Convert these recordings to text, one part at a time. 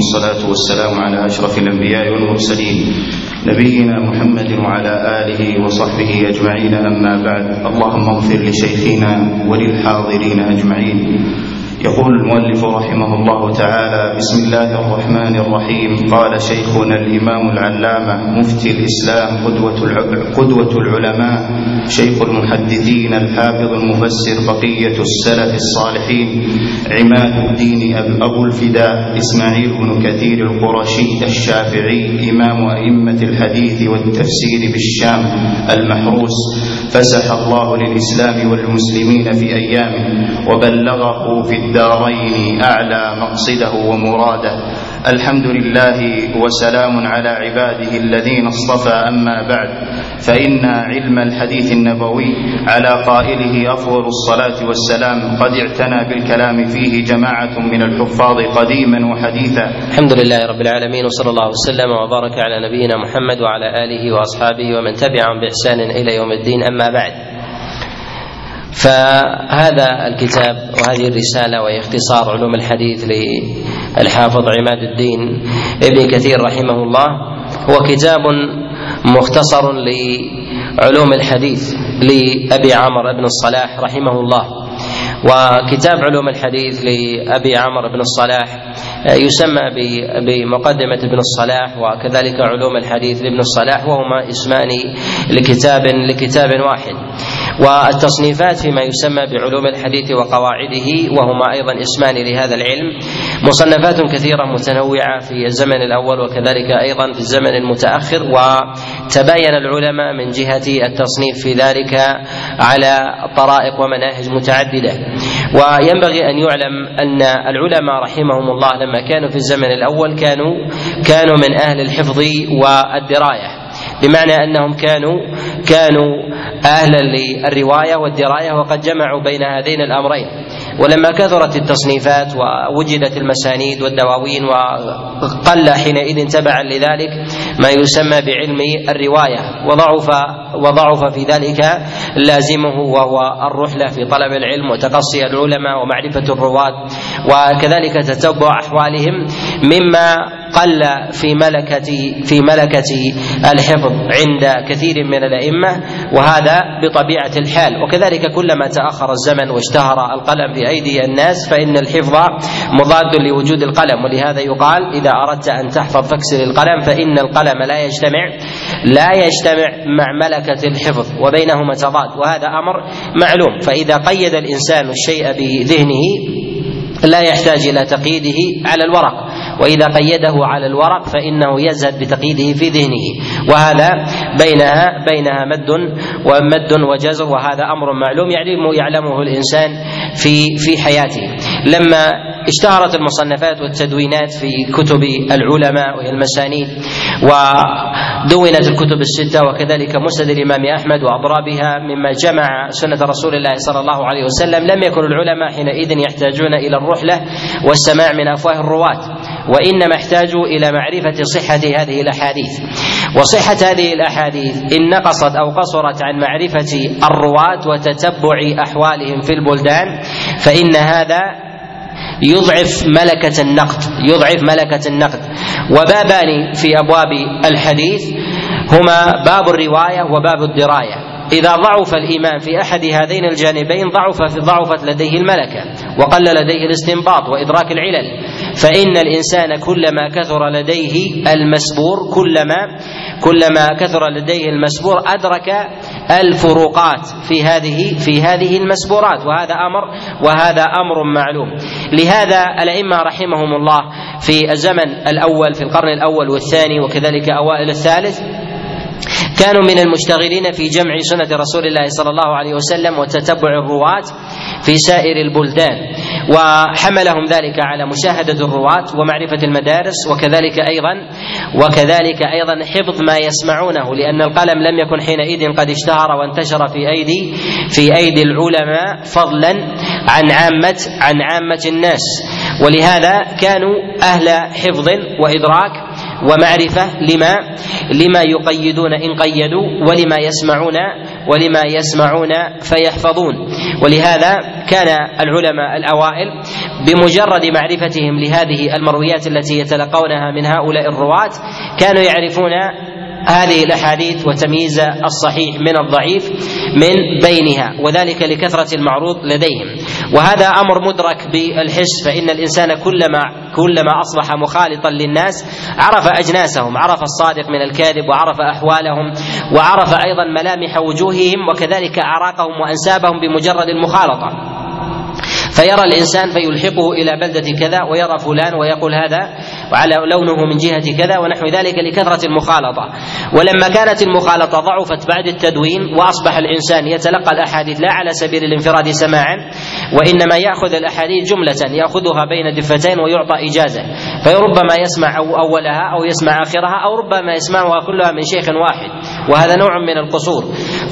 والصلاة والسلام على أشرف الأنبياء والمرسلين نبينا محمد وعلى آله وصحبه أجمعين. أما بعد اللهم اغفر لشيخنا وللحاضرين أجمعين. يقول المؤلف رحمه الله تعالى بسم الله الرحمن الرحيم. قال شيخنا الإمام العلامة مفتي الإسلام قدوة, قدوة العلماء شيخ المحدثين الحافظ المفسر بقية السلف الصالحين عماد الدين أبو الفداء إسماعيل بن كثير القرشي الشافعي إمام أئمة الحديث والتفسير بالشام المحروس. فسح الله للإسلام والمسلمين في أيامه وبلغه في الدارين أعلى مقصده ومراده. الحمد لله وسلام على عباده الذين اصطفى أما بعد. فإن علم الحديث النبوي على قائله أفضل الصلاة والسلام قد اعتنى بالكلام فيه جماعة من الحفاظ قديما وحديثا. الحمد لله رب العالمين وصلى الله وسلم وبارك على نبينا محمد وعلى آله وأصحابه ومن تبعهم بإحسان إلى يوم الدين. أما بعد فهذا الكتاب وهذه الرسالة وهي اختصار علوم الحديث للحافظ عماد الدين ابن كثير رحمه الله هو كتاب مختصر لعلوم الحديث لأبي عمرو بن الصلاح رحمه الله. وكتاب علوم الحديث لأبي عمرو بن الصلاح يسمى بمقدمة ابن الصلاح وكذلك علوم الحديث لابن الصلاح وهما اسمان لكتاب لكتاب واحد. والتصنيفات فيما يسمى بعلوم الحديث وقواعده وهما أيضا اسمان لهذا العلم. مصنفات كثيرة متنوعة في الزمن الأول وكذلك أيضا في الزمن المتأخر وتباين العلماء من جهة التصنيف في ذلك على طرائق ومناهج متعددة. وينبغي أن يعلم أن العلماء رحمهم الله لما كانوا في الزمن الأول كانوا كانوا من أهل الحفظ والدراية. بمعنى أنهم كانوا كانوا أهلا للرواية والدراية وقد جمعوا بين هذين الأمرين. ولما كثرت التصنيفات ووجدت المسانيد والدواوين وقل حينئذ تبعا لذلك ما يسمى بعلم الرواية وضعف وضعف في ذلك لازمه وهو الرحلة في طلب العلم وتقصي العلماء ومعرفة الرواة وكذلك تتبع أحوالهم مما قل في ملكة في ملكة الحفظ عند كثير من الأئمة وهذا بطبيعة الحال. وكذلك كلما تأخر الزمن واشتهر القلم في أيدي الناس فإن الحفظ مضاد لوجود القلم. ولهذا يقال إذا أردت أن تحفظ فاكسر القلم فإن القلم لا يجتمع لا يجتمع مع ملكة الحفظ وبينهما تضاد. وهذا أمر معلوم. فإذا قيد الإنسان الشيء بذهنه لا يحتاج إلى تقييده على الورق. وإذا قيده على الورق فإنه يزهد بتقييده في ذهنه. وهذا بينها بينها مد ومد وجزر وهذا أمر معلوم يعلم يعلمه الإنسان في في حياته. لما اشتهرت المصنفات والتدوينات في كتب العلماء وهي المسانيد ودونت الكتب الستة وكذلك مسند الإمام أحمد وأضرابها مما جمع سنة رسول الله صلى الله عليه وسلم. لم يكن العلماء حينئذ يحتاجون إلى الرحلة والسماع من أفواه الرواة وإنما احتاجوا إلى معرفة صحة هذه الأحاديث. وصحة هذه الأحاديث إن نقصت أو قصرت عن معرفة الرواة وتتبع أحوالهم في البلدان فإن هذا يضعف ملكة النقد يضعف ملكة النقد. وبابان في أبواب الحديث هما باب الرواية وباب الدراية. إذا ضعف الإيمان في أحد هذين الجانبين ضعف ضعفت لديه الملكة وقل لديه الاستنباط وإدراك العلل. فإن الإنسان كلما كثر لديه المسبور كلما كلما كثر لديه المسبور أدرك الفروقات في هذه في هذه المسبورات. وهذا أمر وهذا أمر معلوم. لهذا الأئمة رحمهم الله في الزمن الأول في القرن الأول والثاني وكذلك أوائل الثالث كانوا من المشتغلين في جمع سنة رسول الله صلى الله عليه وسلم وتتبع الرواة. في سائر البلدان وحملهم ذلك على مشاهدة الرواة ومعرفة المدارس وكذلك أيضا وكذلك أيضا حفظ ما يسمعونه لأن القلم لم يكن حينئذ قد اشتهر وانتشر في أيدي في أيدي العلماء فضلا عن عامة عن عامة الناس. ولهذا كانوا أهل حفظ وإدراك ومعرفة لما لما يقيدون إن قيدوا ولما يسمعون ولما يسمعون فيحفظون. ولهذا كان العلماء الأوائل بمجرد معرفتهم لهذه المرويات التي يتلقونها من هؤلاء الرواة كانوا يعرفون هذه الأحاديث وتمييز الصحيح من الضعيف من بينها وذلك لكثرة المعروض لديهم. وهذا أمر مدرك بالحس فإن الإنسان كلما كلما أصبح مخالطا للناس عرف أجناسهم عرف الصادق من الكاذب وعرف أحوالهم وعرف أيضا ملامح وجوههم وكذلك أعراقهم وأنسابهم بمجرد المخالطة. فيرى الإنسان فيلحقه إلى بلدة كذا ويرى فلان ويقول هذا وعلى لونه من جهة كذا ونحو ذلك لكثرة المخالطة. ولما كانت المخالطة ضعفت بعد التدوين وأصبح الإنسان يتلقى الأحاديث لا على سبيل الانفراد سماعا وإنما يأخذ الأحاديث جملة يأخذها بين دفتين ويعطى إجازة. فربما يسمع أو أولها أو يسمع آخرها أو ربما يسمعها كلها من شيخ واحد وهذا نوع من القصور.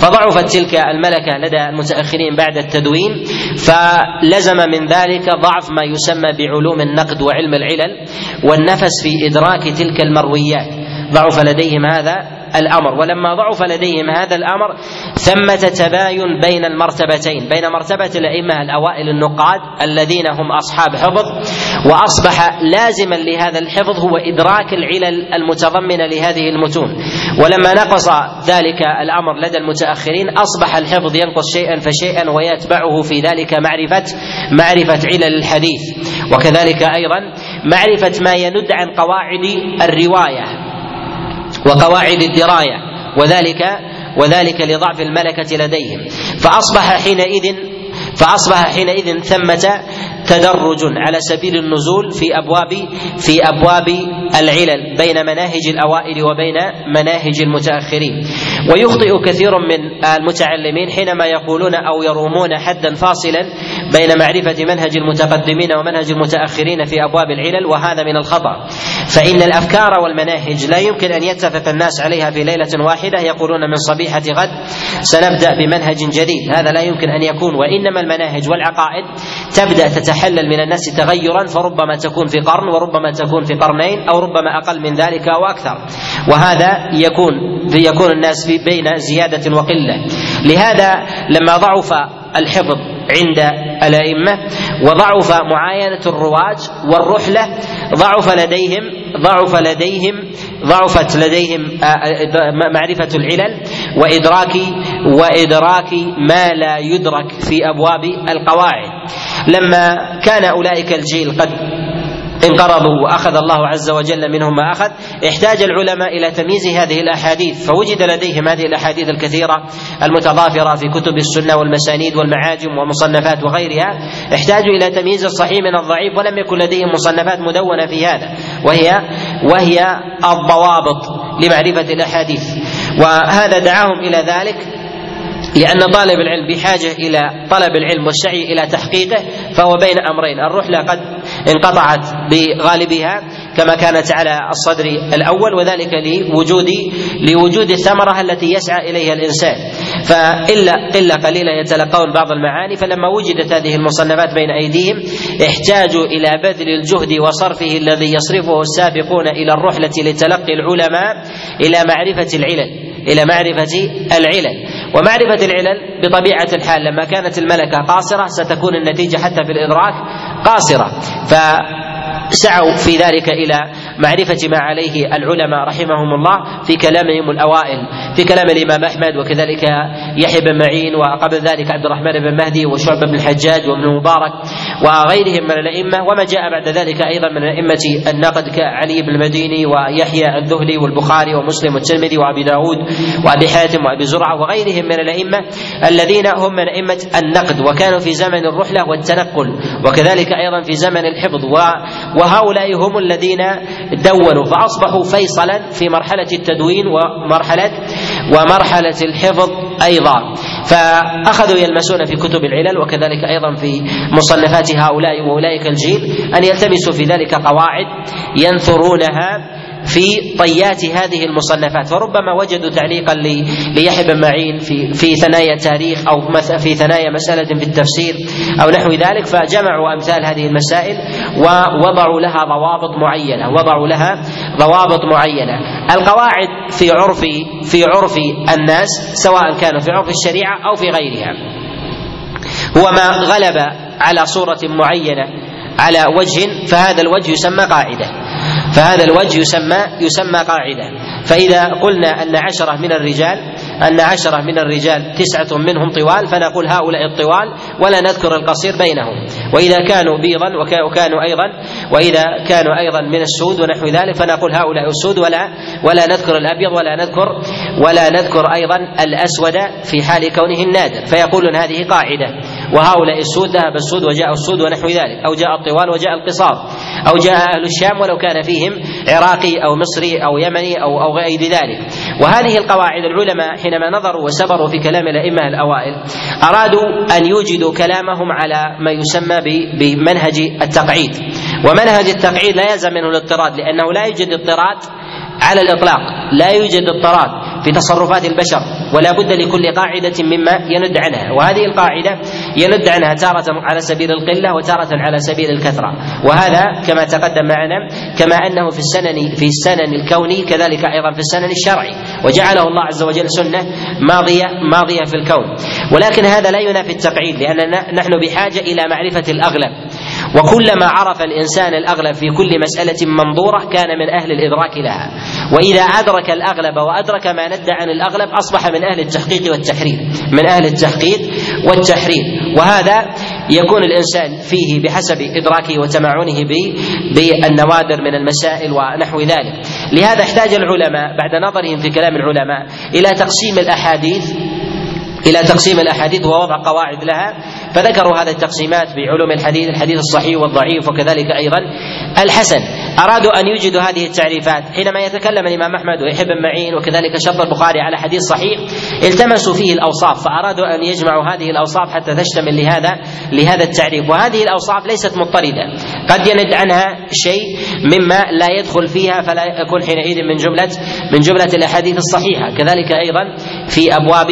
فضعفت تلك الملكة لدى المتأخرين بعد التدوين فلزم من ذلك ضعف ما يسمى بعلوم النقد وعلم العلل والنفس في إدراك تلك المرويات. ضعف لديهم هذا الأمر. ولما ضعف لديهم هذا الأمر ثمة تباين بين المرتبتين بين مرتبة الأئمة الأوائل النقاد الذين هم أصحاب حفظ وأصبح لازما لهذا الحفظ هو إدراك العلل المتضمنة لهذه المتون. ولما نقص ذلك الأمر لدى المتأخرين أصبح الحفظ ينقص شيئا فشيئا ويتبعه في ذلك معرفة معرفة علل الحديث. وكذلك أيضا معرفة ما يند عن قواعد الرواية. وقواعد الدراية وذلك وذلك لضعف الملكة لديهم. فأصبح حينئذ فأصبح حينئذ ثمة تدرج على سبيل النزول في ابواب في أبواب العلل بين مناهج الأوائل وبين مناهج المتأخرين. ويخطئ كثير من المتعلمين حينما يقولون أو يرومون حدا فاصلا بين معرفة منهج المتقدمين ومنهج المتأخرين في أبواب العلل وهذا من الخطأ. فإن الأفكار والمناهج لا يمكن أن يتفق الناس عليها في ليلة واحدة يقولون من صبيحة غد سنبدأ بمنهج جديد. هذا لا يمكن أن يكون وإنما المناهج والعقائد تبدأ تتحلل من الناس تغيرا فربما تكون في قرن وربما تكون في قرنين أو ربما أقل من ذلك أو أكثر. وهذا يكون يكون الناس بين زيادة وقلة. لهذا لما ضعف الحفظ عند الأئمة وضعف معاينة الرواة والرحلة ضعف لديهم ضعف لديهم ضعفت لديهم معرفة العلل وإدراك وإدراك ما لا يدرك في أبواب القواعد. لما كان أولئك الجيل قد انقرضوا وأخذ الله عز وجل منهم ما أخذ. احتاج العلماء إلى تمييز هذه الأحاديث فوجد لديهم هذه الأحاديث الكثيرة المتضافرة في كتب السنة والمسانيد والمعاجم والمصنفات وغيرها. احتاجوا إلى تمييز الصحيح من الضعيف ولم يكن لديهم مصنفات مدونة في هذا. وهي وهي الضوابط لمعرفة الأحاديث. وهذا دعاهم إلى ذلك لأن طالب العلم بحاجة إلى طلب العلم والسعي إلى تحقيقه فهو بين أمرين. الرحلة قد انقطعت بغالبها كما كانت على الصدر الأول وذلك لوجود لوجود الثمرة التي يسعى إليها الإنسان. فإلا قلة قليلة يتلقون بعض المعاني. فلما وجدت هذه المصنفات بين أيديهم احتاجوا إلى بذل الجهد وصرفه الذي يصرفه السابقون إلى الرحلة لتلقي العلماء إلى معرفة العلل إلى معرفة العلل. ومعرفة العلل بطبيعة الحال لما كانت الملكة قاصرة ستكون النتيجة حتى في الإدراك قاصرة. ف سعوا في ذلك إلى معرفة ما عليه العلماء رحمهم الله في كلامهم الأوائل في كلام الإمام أحمد وكذلك يحيى بن معين وقبل ذلك عبد الرحمن بن مهدي وشعبه بن الحجاج وابن المبارك وغيرهم من الأئمة وما جاء بعد ذلك أيضا من ائمه النقد كعلي بن المديني ويحيى الذهلي والبخاري ومسلم والترمذي وأبي داود وأبي حاتم وأبي زرعة وغيرهم من الأئمة الذين هم من أئمة النقد وكانوا في زمن الرحلة والتنقل وكذلك أيضا في زمن الحفظ وهؤلاء هم الذين دونوا فأصبحوا فيصلا في مرحلة التدوين ومرحلة ومرحلة الحفظ أيضا. فأخذوا يلمسون في كتب العلل وكذلك أيضا في مصنفات هؤلاء وأولئك الجيل أن يلتمسوا في ذلك قواعد ينثرونها في طيات هذه المصنفات. فربما وجدوا تعليقا ليحيى بن معين في في ثنايا تاريخ أو في ثنايا مسألة في التفسير أو نحو ذلك فجمعوا أمثال هذه المسائل ووضعوا لها ضوابط معينة وضعوا لها ضوابط معينة. القواعد في عرف في عرف الناس سواء كانوا في عرف الشريعة أو في غيرها. هو ما غلب على صورة معينة على وجه فهذا الوجه يسمى قاعدة. فهذا الوجه يسمى يسمى قاعدة. فإذا قلنا أن عشرة من الرجال أن عشرة من الرجال تسعة منهم طوال فنقول هؤلاء الطوال ولا نذكر القصير بينهم. وإذا كانوا بيضا وكانوا أيضا وإذا كانوا أيضا من السود ونحو ذلك فنقول هؤلاء السود ولا ولا نذكر الأبيض ولا نذكر ولا نذكر أيضا الأسود في حال كونه النادر. فيقولون هذه قاعدة. وهؤلاء السود ذهب السود وجاء السود ونحو ذلك. أو جاء الطوال وجاء القصار. أو جاء أهل الشام ولو كان فيهم عراقي أو مصري أو يمني أو أو غير ذلك. وهذه القواعد العلماء حينما نظروا وسبروا في كلام الأئمة الأوائل أرادوا أن يوجدوا كلامهم على ما يسمى بمنهج التقعيد. ومنهج التقعيد لا يلزم منه الاضطراد لأنه لا يوجد اضطراد على الإطلاق لا يوجد اضطراد. في تصرفات البشر ولا بد لكل قاعدة مما يند عنها. وهذه القاعدة يند عنها تارة على سبيل القلة وتارة على سبيل الكثرة. وهذا كما تقدم معنا كما أنه في السنن في السنن الكوني كذلك أيضا في السنن الشرعي. وجعله الله عز وجل سنة ماضية ماضية في الكون. ولكن هذا لا ينافي التقعيد لأننا نحن بحاجة إلى معرفة الأغلب. وكلما عرف الإنسان الأغلب في كل مسألة منظورة كان من أهل الإدراك لها. وإذا أدرك الأغلب وأدرك ما ندى عن الأغلب أصبح من أهل التحقيق والتحرير من أهل التحقيق والتحرير وهذا يكون الإنسان فيه بحسب إدراكه وتمعنه بالنوادر من المسائل ونحو ذلك. لهذا احتاج العلماء بعد نظرهم في كلام العلماء إلى تقسيم الأحاديث إلى تقسيم الأحاديث ووضع قواعد لها فذكروا هذه التقسيمات بعلوم الحديث الحديث الصحيح والضعيف وكذلك أيضا الحسن. أرادوا أن يوجدوا هذه التعريفات. حينما يتكلم الإمام أحمد ويحيى بن معين وكذلك شرط البخاري على حديث صحيح التمسوا فيه الأوصاف فأرادوا أن يجمعوا هذه الأوصاف حتى تشتمل لهذا لهذا التعريف. وهذه الأوصاف ليست مضطردة. قد يند عنها شيء مما لا يدخل فيها فلا يكون حينئذ من جملة من جملة الأحاديث الصحيحة. كذلك أيضا في أبواب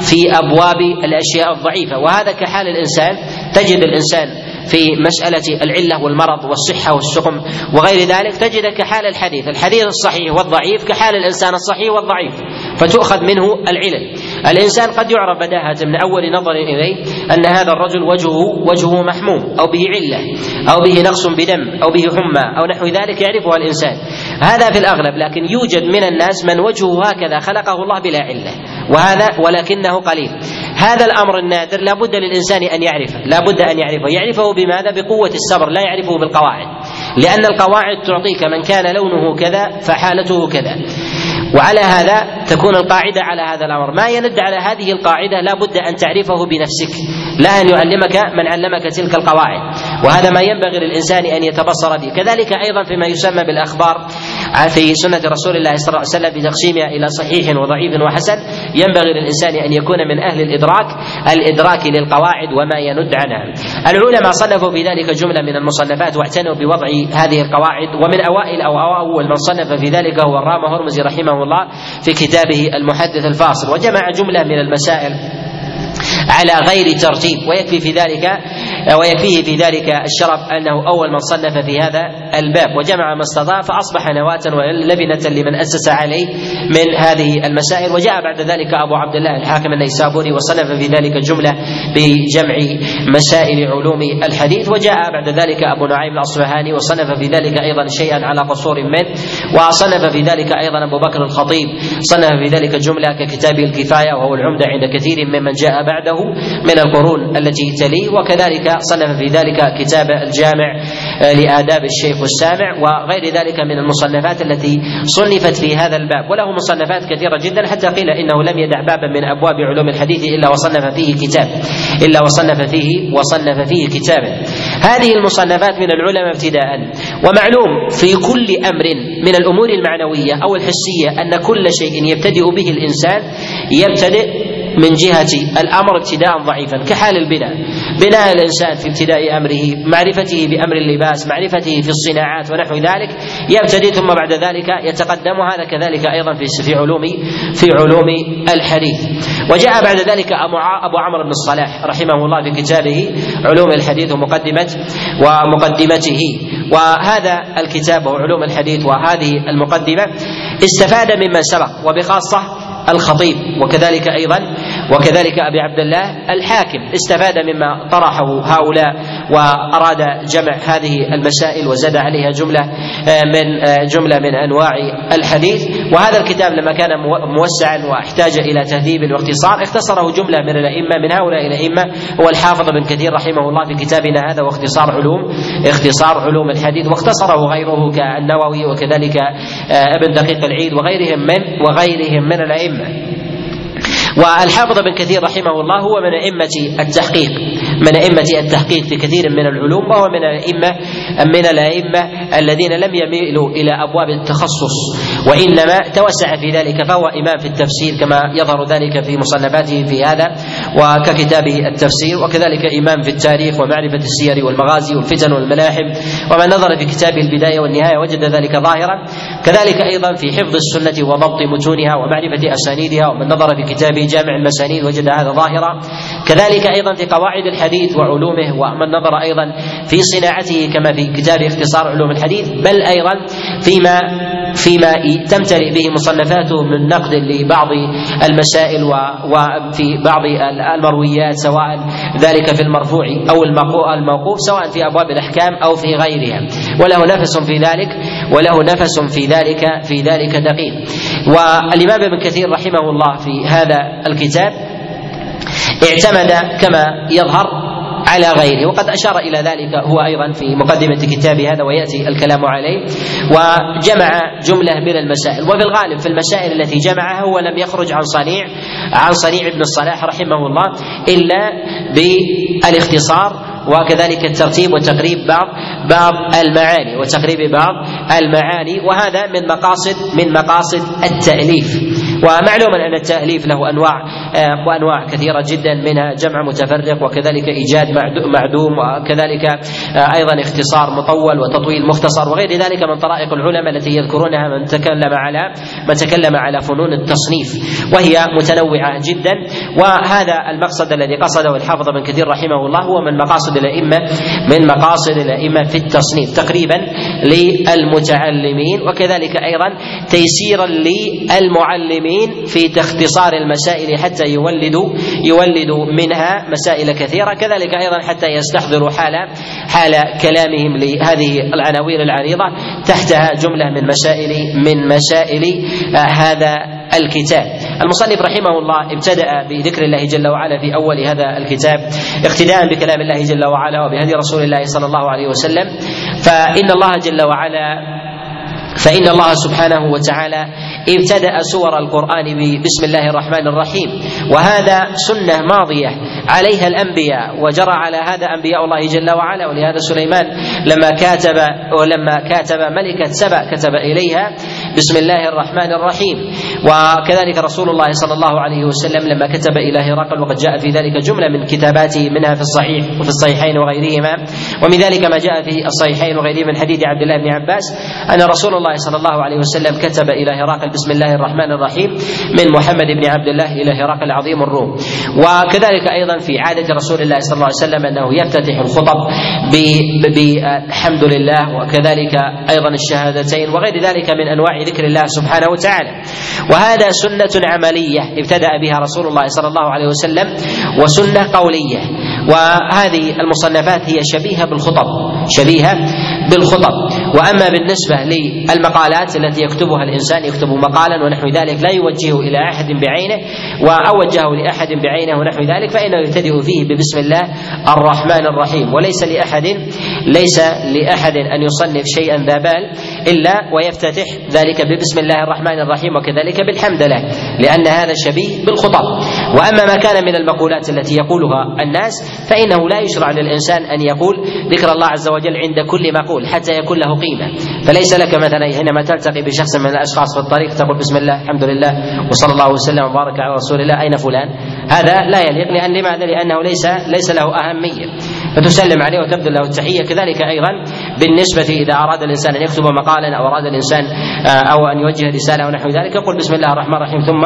في أبواب الأشياء الضعيفة. وهذا كحال الإنسان تجد الإنسان في مسألة العلة والمرض والصحة والسقم وغير ذلك تجد كحال الحديث الحديث الصحيح والضعيف كحال الإنسان الصحيح والضعيف فتؤخذ منه العلل. الإنسان قد يعرف بداهة من أول نظر إليه أن هذا الرجل وجهه وجهه محموم أو به علة أو به نقص بدم أو به حمى أو نحو ذلك يعرفها الإنسان. هذا في الأغلب لكن يوجد من الناس من وجهه هكذا خلقه الله بلا علة وهذا ولكنه قليل. هذا الأمر النادر لا بد للإنسان أن يعرفه لا بد أن يعرفه. يعرفه بماذا؟ بقوة الصبر لا يعرفه بالقواعد. لأن القواعد تعطيك من كان لونه كذا فحالته كذا. وعلى هذا تكون القاعدة على هذا الأمر. ما يند على هذه القاعدة لا بد أن تعرفه بنفسك لا أن يعلمك من علمك تلك القواعد. وهذا ما ينبغي للإنسان أن يتبصر به. كذلك أيضا فيما يسمى بالأخبار في سنة رسول الله صلى الله عليه وسلم بتقسيمها إلى صحيح وضعيف وحسن. ينبغي للإنسان أن يكون من أهل الإدراك الإدراك للقواعد وما يند عنها. العلماء صنفوا في ذلك جملة من المصنفات واعتنوا بوضع هذه القواعد ومن أوائل أو أول من صنف في ذلك هو الرام هرمزي رحمه الله في كتابه المحدث الفاصل. وجمع جملة من المسائل على غير ترتيب ويكفي في ذلك ويكفيه في ذلك الشرف أنه أول من صنف في هذا الباب. وجمع ما استطاع فاصبح نواة ولبنة لمن أسس عليه من هذه المسائل. وجاء بعد ذلك أبو عبد الله الحاكم النيسابوري وصنف في ذلك جملة بجمع مسائل علوم الحديث. وجاء بعد ذلك أبو نعيم الأصفهاني وصنف في ذلك أيضا شيئا على قصور منه. وصنف في ذلك أيضا أبو بكر الخطيب. صنف في ذلك جملة ككتابه الكفاية وهو العمدة عند كثير ممن جاء بعده من القرون التي تليه. وكذلك صنف في ذلك كتاب الجامع لآداب الشيخ السامع وغير ذلك من المصنفات التي صنفت في هذا الباب. وله مصنفات كثيرة جدا حتى قيل إنه لم يدع بابا من أبواب علوم الحديث إلا وصنف فيه كتاب إلا وصنف فيه وصنف فيه كتابا هذه المصنفات من العلماء ابتداء. ومعلوم في كل أمر من الأمور المعنوية أو الحسية أن كل شيء يبتدئ به الإنسان يبتدئ من جهة الأمر ابتداء ضعيفا كحال البناء. بناء الإنسان في ابتداء أمره معرفته بأمر اللباس معرفته في الصناعات ونحو ذلك يبتدئ ثم بعد ذلك يتقدم هذا كذلك أيضا في في علوم في علوم الحديث. وجاء بعد ذلك أبو عمرو بن الصلاح رحمه الله في كتابه علوم الحديث ومقدمة ومقدمته. وهذا الكتاب وعلوم الحديث وهذه المقدمة استفاد ممن سبق وبخاصة الخطيب وكذلك أيضا وكذلك أبي عبد الله الحاكم استفاد مما طرحه هؤلاء وأراد جمع هذه المسائل وزاد عليها جملة آه، من آه، جملة من أنواع الحديث. وهذا الكتاب لما كان موسعا واحتاج إلى تهذيب واختصار اختصره جملة من الأئمة من هؤلاء الأئمة. هو الحافظ بن كثير رحمه الله في كتابنا هذا واختصار علوم اختصار علوم الحديث. واختصره غيره كالنووي وكذلك آه، ابن دقيق العيد وغيرهم من وغيرهم من الأئمة. والحافظ بن كثير رحمه الله هو من أئمة التحقيق. من أئمة التحقيق في كثير من العلوم وهو من الأئمة من الأئمة الذين لم يميلوا إلى أبواب التخصص وإنما توسع في ذلك فهو إمام في التفسير كما يظهر ذلك في مصنفاته في هذا وككتابه التفسير وكذلك إمام في التاريخ ومعرفة السير والمغازي والفتن والملاحم ومن نظر في كتابه البداية والنهاية وجد ذلك ظاهرا كذلك أيضا في حفظ السنة وضبط متونها ومعرفة أسانيدها ومن نظر في كتابه جامع المسانيد وجد هذا ظاهرا كذلك أيضا في قواعد الحديث وعلومه ومن نظر أيضا في صناعته كما في كتاب اختصار علوم الحديث بل أيضا فيما فيما تمتلئ به مصنفاته من نقد لبعض المسائل وفي بعض المرويات سواء ذلك في المرفوع أو الموقوف سواء في أبواب الأحكام أو في غيرها. وله نفس في ذلك وله نفس في ذلك في ذلك دقيق. والإمام ابن كثير رحمه الله في هذا الكتاب اعتمد كما يظهر على غيره. وقد أشار إلى ذلك هو أيضا في مقدمة كتابه هذا ويأتي الكلام عليه. وجمع جملة من المسائل. وفي الغالب في المسائل التي جمعها هو لم يخرج عن صنيع عن صنيع ابن الصلاح رحمه الله إلا بالاختصار وكذلك الترتيب وتقريب بعض بعض المعاني وتقريب بعض المعاني. وهذا من مقاصد من مقاصد التأليف. ومعلوم أن التأليف له أنواع آه، وأنواع كثيرة جدا منها جمع متفرق وكذلك إيجاد معدوم وكذلك آه، أيضا اختصار مطول وتطويل مختصر وغير ذلك من طرائق العلماء التي يذكرونها من تكلم على من تكلم على فنون التصنيف وهي متنوعة جدا. وهذا المقصد الذي قصده الحافظ بن كثير رحمه الله هو من مقاصد الأئمة من مقاصد الأئمة في التصنيف تقريبا للمتعلمين وكذلك أيضا تيسيرا للمعلمين. في اختصار المسائل حتى يولدوا يولدوا منها مسائل كثيرة كذلك أيضا حتى يستحضروا حال حال كلامهم لهذه العناوين العريضة تحتها جملة من مسائل من مسائل آه، هذا الكتاب. المصنف رحمه الله ابتدأ بذكر الله جل وعلا في أول هذا الكتاب اقتداء بكلام الله جل وعلا وبهدي رسول الله صلى الله عليه وسلم. فإن الله جل وعلا فإن الله سبحانه وتعالى ابتدأ سور القرآن بسم الله الرحمن الرحيم. وهذا سنة ماضية عليها الأنبياء وجرى على هذا أنبياء الله جل وعلا ولهذا سليمان لما كاتب ولما كاتب ملكة سبأ كتب إليها بسم الله الرحمن الرحيم. وكذلك رسول الله صلى الله عليه وسلم لما كتب إلى هرقل وقد جاء في ذلك جملة من كتاباته منها في الصحيح وفي الصحيحين وغيرهما. ومن ذلك ما جاء في الصحيحين وغيره من حديث عبد الله بن عباس أن رسول الله صلى الله عليه وسلم كتب إلى هرقل بسم الله الرحمن الرحيم من محمد بن عبد الله إلى هرقل عظيم الروم. وكذلك أيضا في عادة رسول الله صلى الله عليه وسلم أنه يفتتح الخطب بالحمد لله وكذلك أيضا الشهادتين وغير ذلك من أنواع ذكر الله سبحانه وتعالى. وهذا سنة عملية ابتدأ بها رسول الله صلى الله عليه وسلم وسنة قولية. وهذه المصنفات هي شبيهة بالخطب شبيهة بالخطب. وأما بالنسبة للمقالات التي يكتبها الإنسان يكتب مقالا ونحو ذلك لا يوجهه إلى أحد بعينه وأوجهه لأحد بعينه ونحو ذلك فإنه يبتدئ فيه ببسم الله الرحمن الرحيم. وليس لأحد ليس لأحد أن يصنف شيئا ذا بال إلا ويفتتح ذلك ببسم الله الرحمن الرحيم وكذلك بالحمد لله لأن هذا شبيه بالخطب وأما ما كان من المقولات التي يقولها الناس فإنه لا يشرع للإنسان أن يقول ذكر الله عز وجل عند كل مقول حتى يكون له قيمه فليس لك مثلا حينما تلتقي بشخص من الأشخاص في الطريق تقول بسم الله الحمد لله وصلى الله وسلم وبارك على رسول الله أين فلان؟ هذا لا يليق لأن لماذا؟ لأنه ليس ليس له أهمية. فتسلم عليه وتبذل له التحية. كذلك أيضا بالنسبة إذا أراد الإنسان أن يكتب مقالا أو أراد الإنسان آه، أو أن يوجه رسالة ونحو ذلك يقول بسم الله الرحمن الرحيم ثم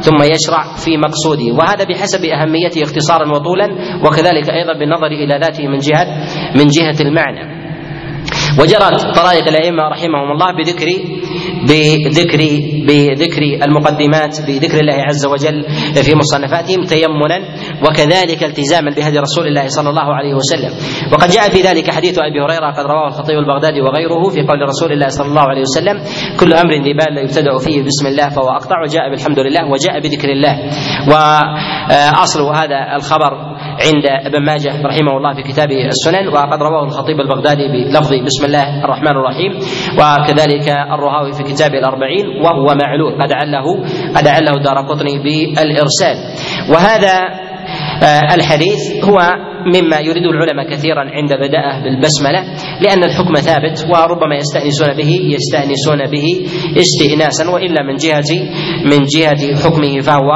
ثم يشرع في مقصوده. وهذا بحسب أهميته اختصارا وطولا وكذلك أيضا بالنظر إلى ذاته من جهة من جهة المعنى. وجرت طرائق الأئمة رحمهم الله بذكر بذكر بذكر المقدمات بذكر الله عز وجل في مصنفاتهم تيمنا وكذلك التزاما بهدي رسول الله صلى الله عليه وسلم. وقد جاء في ذلك حديث أبي هريرة قد رواه الخطيب البغدادي وغيره في قول رسول الله صلى الله عليه وسلم كل أمر ذي بال يبتدأ فيه بسم الله فهو أقطع وجاء بالحمد لله وجاء بذكر الله. وأصل هذا الخبر عند ابن ماجه رحمه الله في كتاب السنن وقد رواه الخطيب البغدادي بلفظ بسم الله الرحمن الرحيم وكذلك الرهاوي في كتاب الأربعين وهو معلول قد عله قد عله دار قطني بالإرسال. وهذا آه، الحديث هو مما يريد العلماء كثيرا عند بدأه بالبسملة لأن الحكم ثابت وربما يستأنسون به يستأنسون به استئناسا وإلا من جهة من جهة حكمه فهو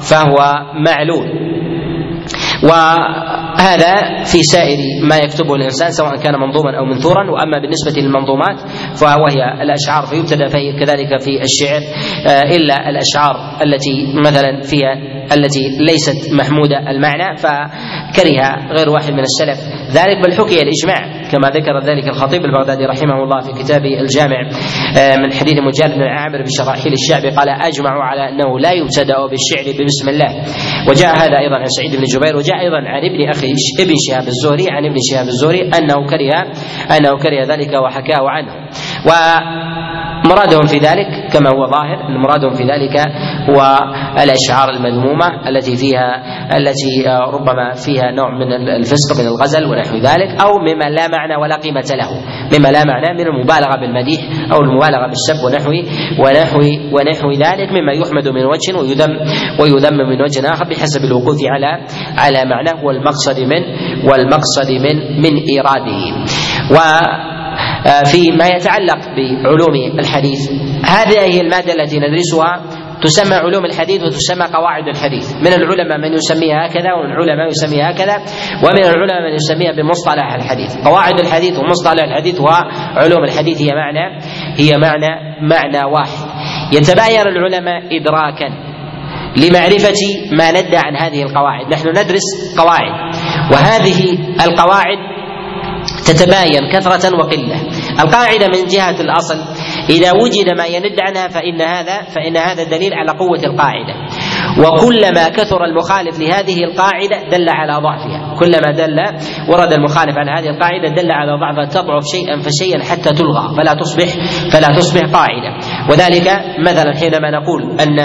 فهو معلول. و وهذا في سائر ما يكتبه الإنسان سواء كان منظوما أو منثورا. وأما بالنسبة للمنظومات وهي الأشعار فيبتدأ فهي كذلك في الشعر آه، إلا الأشعار التي مثلا فيها التي ليست محمودة المعنى فكره غير واحد من السلف. ذلك بل حكي الإجماع كما ذكر ذلك الخطيب البغدادي رحمه الله في كتاب الجامع آه، من حديث مجالد بن عامر بشراحيل الشعب قال اجمعوا على أنه لا يبتدأ بالشعر ببسم الله. وجاء هذا أيضا عن سعيد بن جبير وجاء أيضا عن ابن أخي ابن شهاب الزهري عن ابن شهاب الزهري أنه كره أنه كره ذلك وحكاه عنه. و مرادهم في ذلك كما هو ظاهر أن مرادهم في ذلك هو الأشعار المذمومة التي فيها التي ربما فيها نوع من الفسق من الغزل ونحو ذلك أو مما لا معنى ولا قيمة له مما لا معنى من المبالغة بالمديح أو المبالغة بالسب ونحو ونحو ونحو ذلك مما يحمد من وجه ويذم ويذم من وجه آخر بحسب الوقوف على على معناه والمقصد من والمقصد من من إيراده. آه، فيما يتعلق بعلوم الحديث. هذه هي المادة التي ندرسها. تسمى علوم الحديث وتسمى قواعد الحديث. من العلماء من يسميها هكذا ومن العلماء يسميها هكذا ومن العلماء من يسميها بمصطلح الحديث. قواعد الحديث ومصطلح الحديث وعلوم الحديث هي معنى هي معنى معنى واحد. يتباين العلماء إدراكا لمعرفة ما ندى عن هذه القواعد. نحن ندرس قواعد وهذه القواعد تتباين كثرة وقلة. القاعدة من جهة الأصل إذا وجد ما يند عنها فإن هذا فإن هذا دليل على قوة القاعدة. وكلما كثر المخالف لهذه القاعدة دل على ضعفها. كلما دل ورد المخالف على هذه القاعدة دل على ضعفها تضعف شيئا فشيئا حتى تلغى فلا تصبح فلا تصبح قاعدة. وذلك مثلا حينما نقول أن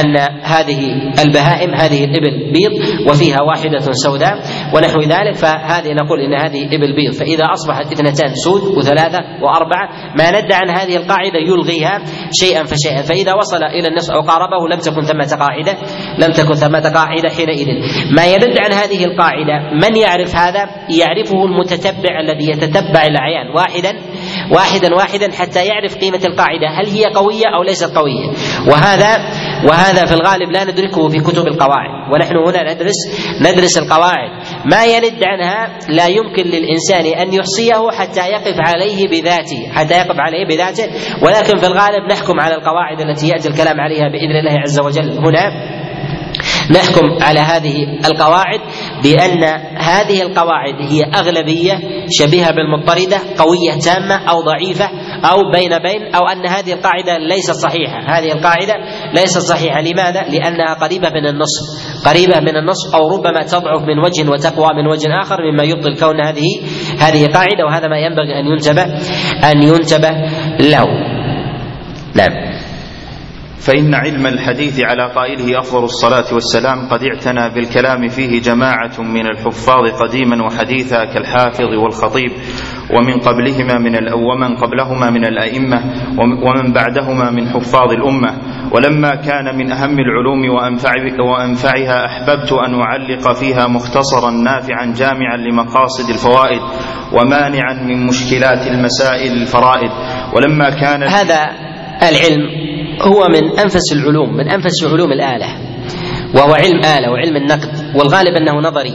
أن هذه البهائم هذه الإبل بيض وفيها واحدة سوداء ونحو ذلك فهذه نقول إن هذه إبل بيض. فإذا أصبحت اثنتان سود وثلاثة وأربعة ما ند عن هذه القاعدة يلغيها شيئا فشيئا. فإذا وصل إلى النصف أو قاربه لم تكن ثمة قاعدة لم تكن ثمة قاعدة حينئذ. ما يدل عن هذه القاعدة من يعرف هذا؟ يعرفه المتتبع الذي يتتبع الأعيان. واحدا واحدا واحدا حتى يعرف قيمة القاعدة. هل هي قوية أو ليست قوية؟ وهذا وهذا في الغالب لا ندركه في كتب القواعد. ونحن هنا ندرس ندرس القواعد. ما يرد عنها لا يمكن للإنسان أن يحصيه حتى يقف عليه بذاته حتى يقف عليه بذاته. ولكن في الغالب نحكم على القواعد التي يأتي الكلام عليها بإذن الله عز وجل. هنا نحكم على هذه القواعد بأن هذه القواعد هي أغلبية شبيهة بالمضطردة قوية تامة أو ضعيفة أو بين بين أو أن هذه القاعدة ليست صحيحة. هذه القاعدة ليست صحيحة. لماذا؟ لأنها قريبة من النصف. قريبة من النصف أو ربما تضعف من وجه وتقوى من وجه آخر مما يبطل كون هذه هذه قاعدة وهذا ما ينبغي أن ينتبه أن ينتبه له. نعم. فإن علم الحديث على قائله أفضل الصلاة والسلام قد اعتنى بالكلام فيه جماعة من الحفاظ قديما وحديثا كالحافظ والخطيب ومن قبلهما من ومن قبلهما من الأئمة ومن بعدهما من حفاظ الأمة. ولما كان من أهم العلوم وأنفع وأنفعها أحببت أن أعلق فيها مختصرا نافعا جامعا لمقاصد الفوائد ومانعا من مشكلات المسائل الفرائد. ولما كان هذا العلم هو من أنفس العلوم من أنفس علوم الآلة وهو علم آلة وعلم النقد والغالب أنه نظري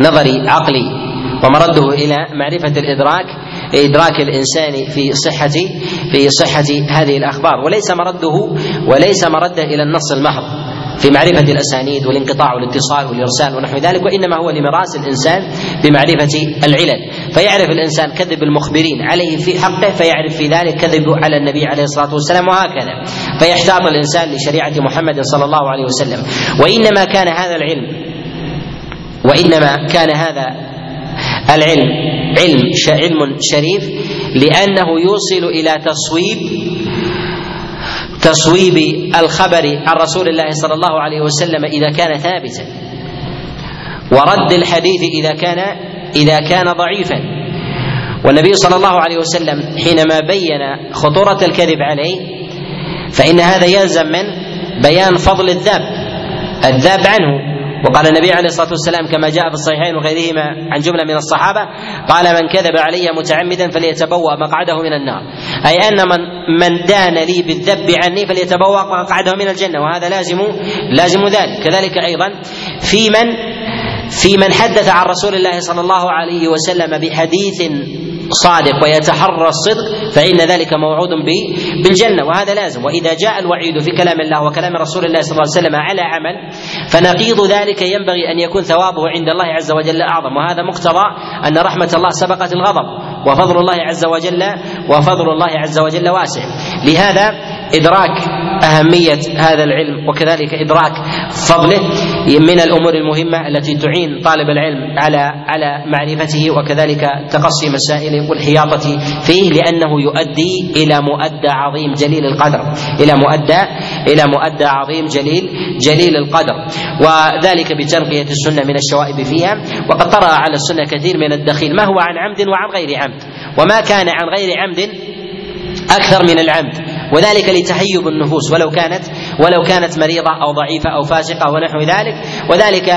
نظري عقلي ومرده إلى معرفة الإدراك لادراك الإنسان في صحة في صحة هذه الأخبار وليس مرده وليس مرده إلى النص المحض في معرفة الأسانيد والانقطاع والاتصال والإرسال ونحو ذلك وإنما هو لمراس الإنسان بمعرفة العلل. فيعرف الإنسان كذب المخبرين عليه في حقه فيعرف في ذلك كذب على النبي عليه الصلاة والسلام وهكذا. فيحتاط الإنسان لشريعة محمد صلى الله عليه وسلم. وإنما كان هذا العلم وإنما كان هذا العلم علم علم شريف لأنه يوصل إلى تصويب تصويب الخبر عن رسول الله صلى الله عليه وسلم إذا كان ثابتا. ورد الحديث إذا كان إذا كان ضعيفا. والنبي صلى الله عليه وسلم حينما بين خطورة الكذب عليه فإن هذا يلزم من بيان فضل الذاب الذاب عنه. وقال النبي عليه الصلاة والسلام كما جاء في الصحيحين وغيرهما عن جملة من الصحابة قال من كذب علي متعمدا فليتبوأ مقعده من النار. أي أن من من دان لي بالذب عني فليتبوأ مقعده من الجنة وهذا لازم لازم ذلك. كذلك أيضا في من في من حدث عن رسول الله صلى الله عليه وسلم بحديث صادق ويتحرى الصدق فإن ذلك موعود بالجنة وهذا لازم. وإذا جاء الوعيد في كلام الله وكلام رسول الله صلى الله عليه وسلم على عمل فنقيض ذلك ينبغي أن يكون ثوابه عند الله عز وجل أعظم. وهذا مقتضى أن رحمة الله سبقت الغضب وفضل الله عز وجل وفضل الله عز وجل واسع. لهذا إدراك أهمية هذا العلم وكذلك إدراك فضله من الأمور المهمة التي تعين طالب العلم على على معرفته وكذلك تقصي مسائله والحياطة فيه لأنه يؤدي إلى مؤدى عظيم جليل القدر إلى مؤدى إلى مؤدى عظيم جليل جليل القدر. وذلك بتنقية السنة من الشوائب فيها. وقد طرأ على السنة كثير من الدخيل. ما هو عن عمد وعن غير عمد؟ وما كان عن غير عمد أكثر من العمد. وذلك لتهيب النفوس ولو كانت ولو كانت مريضة أو ضعيفة أو فاسقة ونحو ذلك. وذلك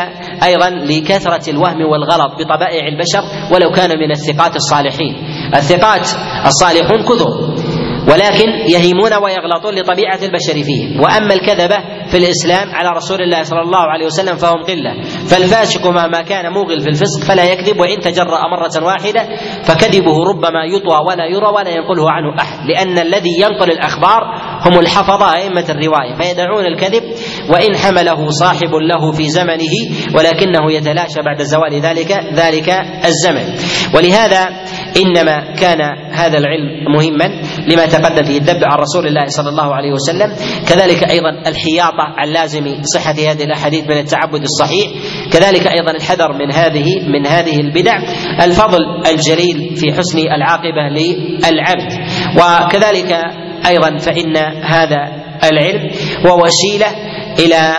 أيضا لكثرة الوهم والغلط بطبائع البشر ولو كان من الثقات الصالحين. الثقات الصالحون كثر. ولكن يهيمون ويغلطون لطبيعة البشر فيهم. وأما الكذبة في الإسلام على رسول الله صلى الله عليه وسلم فهم قلة. فالفاسق مهما كان موغل في الفسق فلا يكذب وإن تجرأ مرة واحدة فكذبه ربما يطوى ولا يرى ولا ينقله عنه أحد. لأن الذي ينقل الأخبار هم الحفظة أئمة الرواية فيدعون الكذب وإن حمله صاحب له في زمنه ولكنه يتلاشى بعد زوال ذلك ذلك الزمن. ولهذا إنما كان هذا العلم مهما لما تقدم فيه الذب عن رسول الله صلى الله عليه وسلم. كذلك أيضا الحياطه عن لازم صحه هذه الأحاديث من التعبد الصحيح. كذلك أيضا الحذر من هذه من هذه البدع. الفضل الجليل في حسن العاقبة للعبد. وكذلك أيضا فإن هذا العلم هو وسيله إلى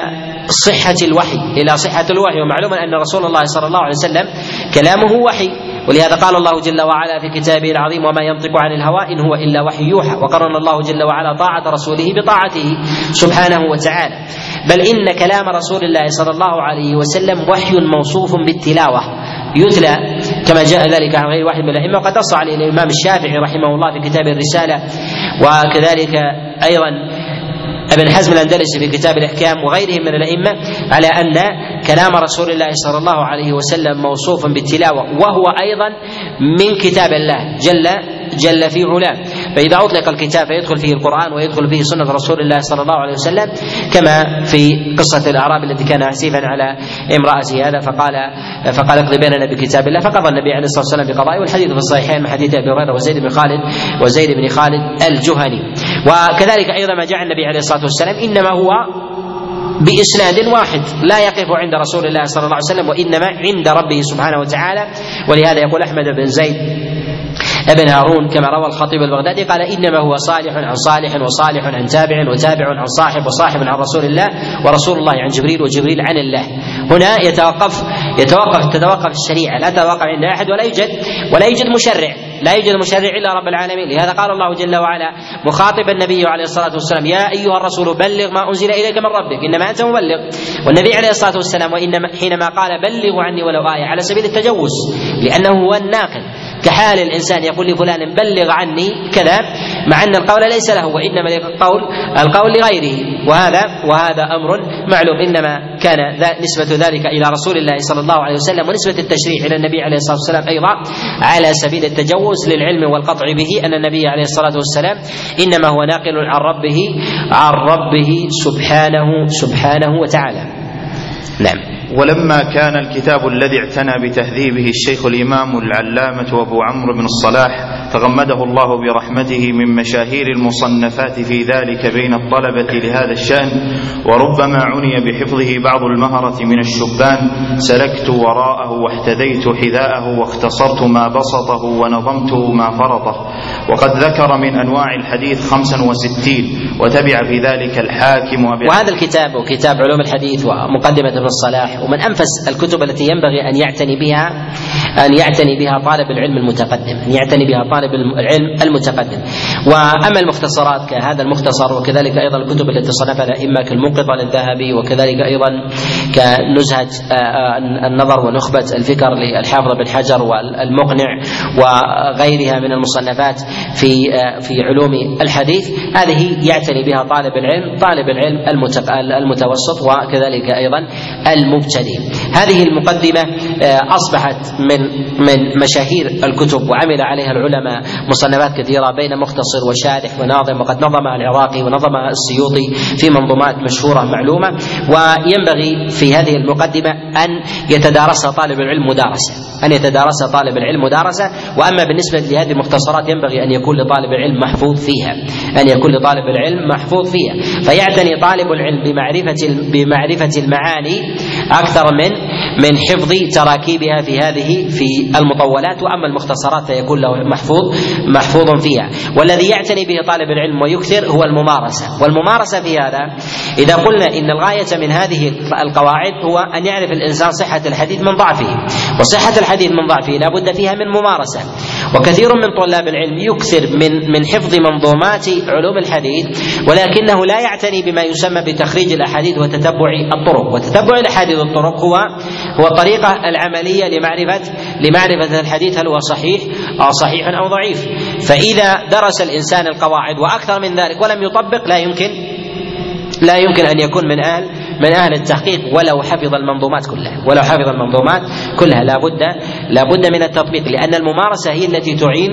صحة الوحي إلى صحة الوحي. ومعلوم أن رسول الله صلى الله عليه وسلم كلامه وحي. ولهذا قال الله جل وعلا في كتابه العظيم وما ينطق عن الهوى إن هو إلا وحي يوحى وقرن الله جل وعلا طاعة رسوله بطاعته سبحانه وتعالى. بل إن كلام رسول الله صلى الله عليه وسلم وحي موصوف بالتلاوة. يتلى كما جاء ذلك عن غير واحد من الأئمة. وقد نص عليه الإمام الشافعي رحمه الله في كتاب الرسالة. وكذلك أيضا ابن حزم الأندلسي في كتاب الإحكام وغيرهم من الأئمة على أن كلام رسول الله صلى الله عليه وسلم موصوف بالتلاوة وهو أيضا من كتاب الله جل جل في علاه. فإذا أطلق الكتاب فيدخل فيه القرآن ويدخل فيه سنة رسول الله صلى الله عليه وسلم كما في قصة الأعراب الذي كان عسيفا على امرأته هذا فقال فقال اقضي بيننا بكتاب الله. فقضى النبي عليه الصلاة والسلام بقضائه. والحديث في الصحيحين من حديث أبي هريرة وزيد بن خالد وزيد بن خالد الجهني. وكذلك أيضا ما جاء النبي عليه الصلاة والسلام إنما هو بإسناد واحد لا يقف عند رسول الله صلى الله عليه وسلم وإنما عند ربه سبحانه وتعالى. ولهذا يقول أحمد بن زيد ابن هارون كما روى الخطيب البغدادي قال إنما هو صالح عن صالح وصالح عن تابع وتابع عن صاحب وصاحب عن رسول الله ورسول الله عن جبريل وجبريل عن الله. هنا يتوقف يتوقف تتوقف الشريعة. لا تتوقف عند أحد ولا يوجد ولا يوجد مشرع. لا يوجد مشرع إلا رب العالمين. لهذا قال الله جل وعلا مخاطبا النبي عليه الصلاة والسلام يا أيها الرسول بلغ ما أنزل إليك من ربك. إنما أنت مبلغ. والنبي عليه الصلاة والسلام وانما حينما قال بلغوا عني ولو آية على سبيل التجوز لأنه هو الناقل. كحال الإنسان يقول لفلان بلغ عني كذا مع أن القول ليس له وإنما القول القول لغيره. وهذا وهذا أمر معلوم. إنما كان نسبة ذلك إلى رسول الله صلى الله عليه وسلم ونسبة التشريع إلى النبي عليه الصلاة والسلام أيضا على سبيل التجوز للعلم والقطع به أن النبي عليه الصلاة والسلام إنما هو ناقل عن ربه عن ربه سبحانه سبحانه وتعالى. نعم. ولما كان الكتاب الذي اعتنى بتهذيبه الشيخ الإمام العلامة أبو عمرو بن الصلاح تغمده الله برحمته من مشاهير المصنفات في ذلك بين الطلبة لهذا الشأن وربما عني بحفظه بعض المهرة من الشبان سلكت وراءه واحتديت حذاءه واختصرت ما بسطه ونظمت ما فرطه. وقد ذكر من أنواع الحديث خمسا وستين وتبع في ذلك الحاكم وهذا الكتاب وكتاب علوم الحديث ومقدمة ابن الصلاح ومن أنفس الكتب التي ينبغي أن يعتني بها أن يعتني بها طالب العلم المتقدم، أن يعتني بها طالب العلم المتقدم. وأما المختصرات كهذا المختصر وكذلك أيضا الكتب التي صنفها الأئمة كالمنقطة للذهبي وكذلك أيضا كنزهة آه، آه، النظر ونخبة الفكر للحافظ بن حجر والمقنع وغيرها من المصنفات في آه، في علوم الحديث. هذه يعتني بها طالب العلم طالب العلم المتوسط وكذلك أيضا المبتدئ المبتدئ. هذه المقدمة آه، أصبحت من من مشاهير الكتب وعمل عليها العلماء مصنفات كثيرة بين مختصر وشارح وناظم وقد نظمها العراقي ونظمها السيوطي في منظومات مشهورة معلومة. وينبغي في هذه المقدمة أن يتدارسها طالب العلم مدارسة أن يتدارسها طالب العلم مدارسة. وأما بالنسبة لهذه المختصرات ينبغي أن يكون لطالب العلم محفوظ فيها أن يكون لطالب العلم محفوظ فيها. فيعتني طالب العلم بمعرفة بمعرفة المعاني أكثر من من حفظ تراكيبها في هذه في المطولات وأما المختصرات فيكون له محفوظ محفوظ فيها. والذي يعتني به طالب العلم ويكثر هو الممارسة. والممارسة في هذا إذا قلنا إن الغاية من هذه القواعد هو أن يعرف الإنسان صحة الحديث من ضعفه. وصحة الحديث من ضعفه لا بد فيها من ممارسة. وكثير من طلاب العلم يكثر من من حفظ منظومات علوم الحديث ولكنه لا يعتني بما يسمى بتخريج الأحاديث وتتبع الطرق. وتتبع الأحاديث والطرق هو هو الطريقة العملية لمعرفه لمعرفة الحديث هل هو صحيح أو صحيح أو ضعيف. فإذا درس الإنسان القواعد وأكثر من ذلك ولم يطبق لا يمكن لا يمكن أن يكون من أهل من أهل التحقيق ولو حفظ المنظومات كلها. ولو حفظ المنظومات كلها. لا بد لا بد من التطبيق لأن الممارسة هي التي تعين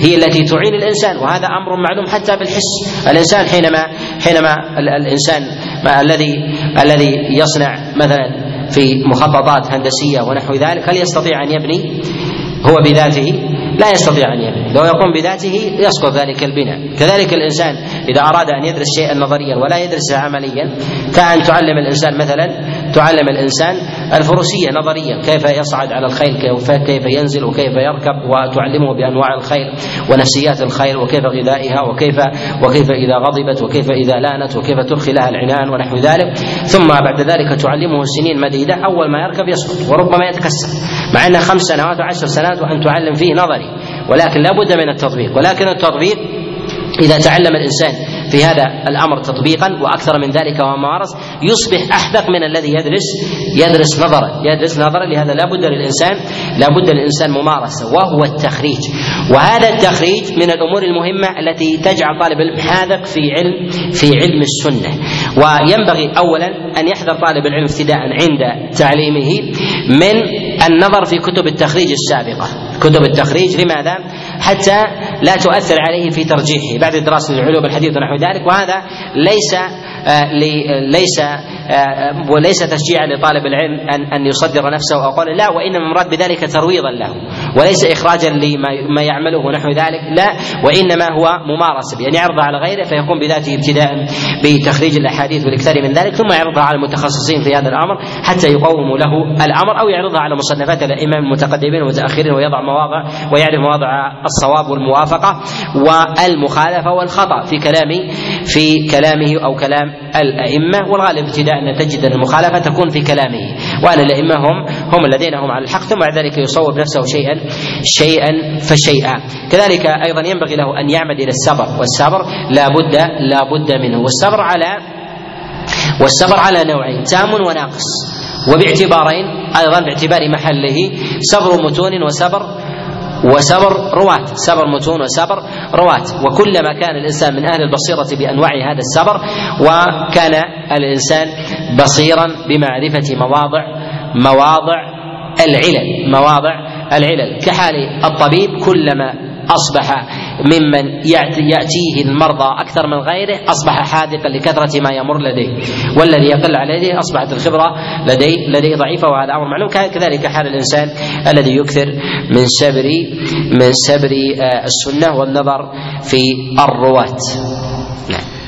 هي التي تعين الإنسان وهذا أمر معلوم حتى بالحس. الإنسان حينما حينما الإنسان الذي الذي يصنع مثلا في مخططات هندسية ونحو ذلك هل يستطيع أن يبني؟ هو بذاته لا يستطيع أن يبني. لو يقوم بذاته يسقط ذلك البناء. كذلك الإنسان إذا أراد أن يدرس شيئا نظريا ولا يدرسه عمليا كأن تعلم الإنسان مثلا تعلم الإنسان الفروسية نظريا كيف يصعد على الخيل؟ كيف ينزل؟ وكيف يركب؟ وتعلمه بأنواع الخيل ونفسيات الخيل وكيف غذائها وكيف وكيف إذا غضبت وكيف إذا لانت وكيف ترخي لها العنان ونحو ذلك. ثم بعد ذلك تعلمه سنين مديدة. أول ما يركب يسقط وربما يتكسر. مع انه خمس سنوات وعشر سنوات وأن تعلم فيه نظري. ولكن لا بد من التطبيق. ولكن التطبيق إذا تعلم الإنسان في هذا الأمر تطبيقا وأكثر من ذلك ومارس يصبح أحدق من الذي يدرس يدرس نظرا يدرس نظرا لهذا لا بد للإنسان لا بد للإنسان ممارسة وهو التخريج. وهذا التخريج من الأمور المهمة التي تجعل طالب العلم حاذق في علم في علم السنة. وينبغي أولا أن يحذر طالب العلم ابتداء عند تعليمه من النظر في كتب التخريج السابقة. كتب التخريج لماذا؟ حتى لا تؤثر عليه في ترجيحه بعد دراسة العلوم الحديث ونحو ذلك وهذا ليس آه، ليس وليس تشجيعا لطالب العلم ان أن يصدر نفسه أو قول لا وإنما المراد بذلك ترويضا له وليس إخراجا لما يعمله نحو ذلك لا وإنما هو ممارسة بان يعرضها على غيره فيقوم بذاته ابتداء بتخريج الأحاديث والاكثار من ذلك ثم يعرضها على المتخصصين في هذا الأمر حتى يقوموا له الأمر أو يعرضها على مصنفات الأئمة المتقدمين والمتاخرين ويضع مواضع ويعرف مواضع الصواب والموافقة والمخالفة والخطأ في كلام في كلامه أو كلام الأئمة والغالب ابتداء أن تجد أن المخالفة تكون في كلامه. وأن الأئمة هم هم الذين هم على الحق ثم بعد ذلك يصوب نفسه شيئا شيئا فشيئا. كذلك أيضا ينبغي له أن يعمد إلى الصبر والصبر لا بد لا بد منه. والصبر على والصبر على نوعين تام وناقص. وباعتبارين أيضا باعتبار محله صبر متون وصبر وسبر رواة سبر متون وسبر رواة وكلما كان الإنسان من أهل البصيرة بأنواع هذا السبر وكان الإنسان بصيرا بمعرفة مواضع مواضع العلل مواضع العلل. كحال الطبيب كلما أصبح ممن يأتيه المرضى أكثر من غيره أصبح حاذقا لكثرة ما يمر لديه. والذي يقل على يديه أصبحت الخبرة لديه لديه ضعيفة وهذا أمر معلوم. كذلك حال الإنسان الذي يكثر من سبر من سبر آه، السنة والنظر في الرواة. نعم.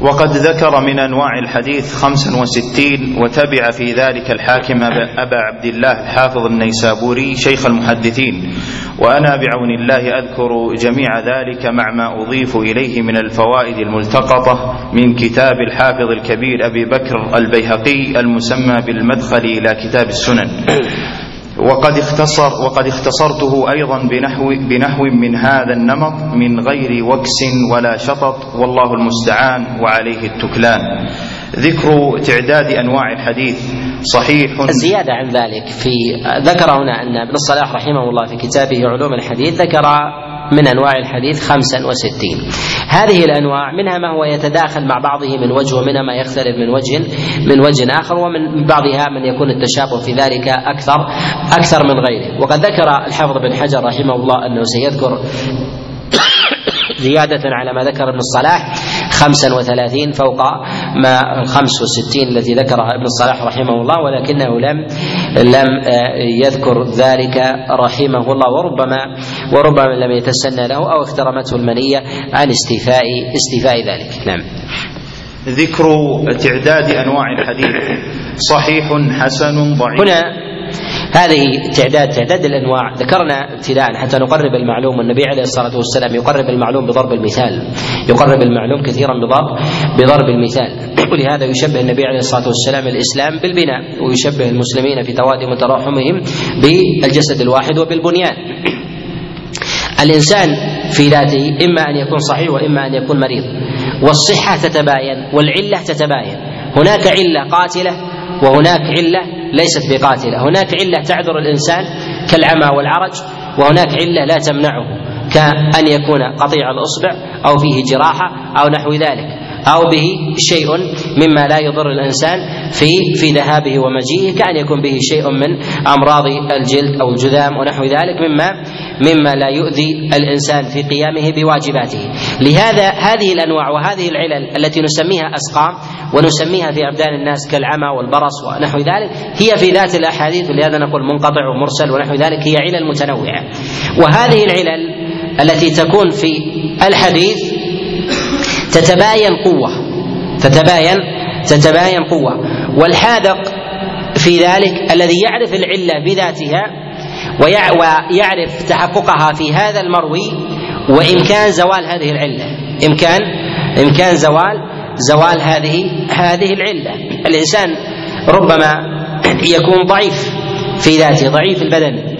وقد ذكر من أنواع الحديث خمسا وستين وتبع في ذلك الحاكم أبا عبد الله الحافظ النيسابوري شيخ المحدثين. وأنا بعون الله أذكر جميع ذلك مع ما أضيف إليه من الفوائد الملتقطة من كتاب الحافظ الكبير أبي بكر البيهقي المسمى بالمدخل إلى كتاب السنن. وقد اختصر وقد اختصرته أيضا بنحو بنحو من هذا النمط من غير وكس ولا شطط والله المستعان وعليه التكلان. ذكر تعداد أنواع الحديث صحيح. الزياده عن ذلك في ذكر هنا أن ابن الصلاح رحمه الله في كتابه علوم الحديث ذكر من أنواع الحديث خمسا وستين. هذه الأنواع منها ما هو يتداخل مع بعضه من وجه ومنها ما يختلف من وجه من وجه آخر ومن بعضها من يكون التشابه في ذلك أكثر أكثر من غيره. وقد ذكر الحافظ بن حجر رحمه الله أنه سيذكر زيادة على ما ذكر ابن الصلاح خمسا وثلاثين فوق ما الخمس والستين التي ذكرها ابن الصلاح رحمه الله ولكنه لم لم آه، يذكر ذلك رحمه الله وربما وربما لم يتسنى له أو اخترمته المنية عن استيفاء استيفاء ذلك. نعم. ذكر تعداد أنواع الحديث صحيح حسن ضعيف. هنا هذه تعداد تعداد الأنواع. ذكرنا ابتداء حتى نقرب المعلوم والنبي عليه الصلاة والسلام يقرب المعلوم بضرب المثال. يقرب المعلوم كثيرا بضرب بضرب المثال. ولهذا يشبه النبي عليه الصلاة والسلام الإسلام بالبناء ويشبه المسلمين في توادهم وتراحمهم بالجسد الواحد وبالبنيان. الإنسان في ذاته إما أن يكون صحيح وإما أن يكون مريض. والصحة تتباين والعلة تتباين. هناك علة قاتلة وهناك علة ليست بقاتلة. هناك علة تعذر الإنسان كالعمى والعرج وهناك علة لا تمنعه كأن يكون قطيع الإصبع أو فيه جراحة أو نحو ذلك. أو به شيء مما لا يضر الإنسان في في ذهابه ومجيئه كأن يكون به شيء من أمراض الجلد أو الجذام ونحو ذلك مما مما لا يؤذي الإنسان في قيامه بواجباته. لهذا هذه الأنواع وهذه العلل التي نسميها أسقام ونسميها في أبدان الناس كالعمى والبرص ونحو ذلك هي في ذات الأحاديث ولهذا نقول منقطع ومرسل ونحو ذلك هي علل متنوعة. وهذه العلل التي تكون في الحديث تتباين قوة. تتباين تتباين قوة. والحاذق في ذلك الذي يعرف العلة بذاتها ويعرف تحققها في هذا المروي وإمكان زوال هذه العلة. إمكان إمكان زوال زوال هذه هذه العلة. الإنسان ربما يكون ضعيف في ذاته ضعيف البدن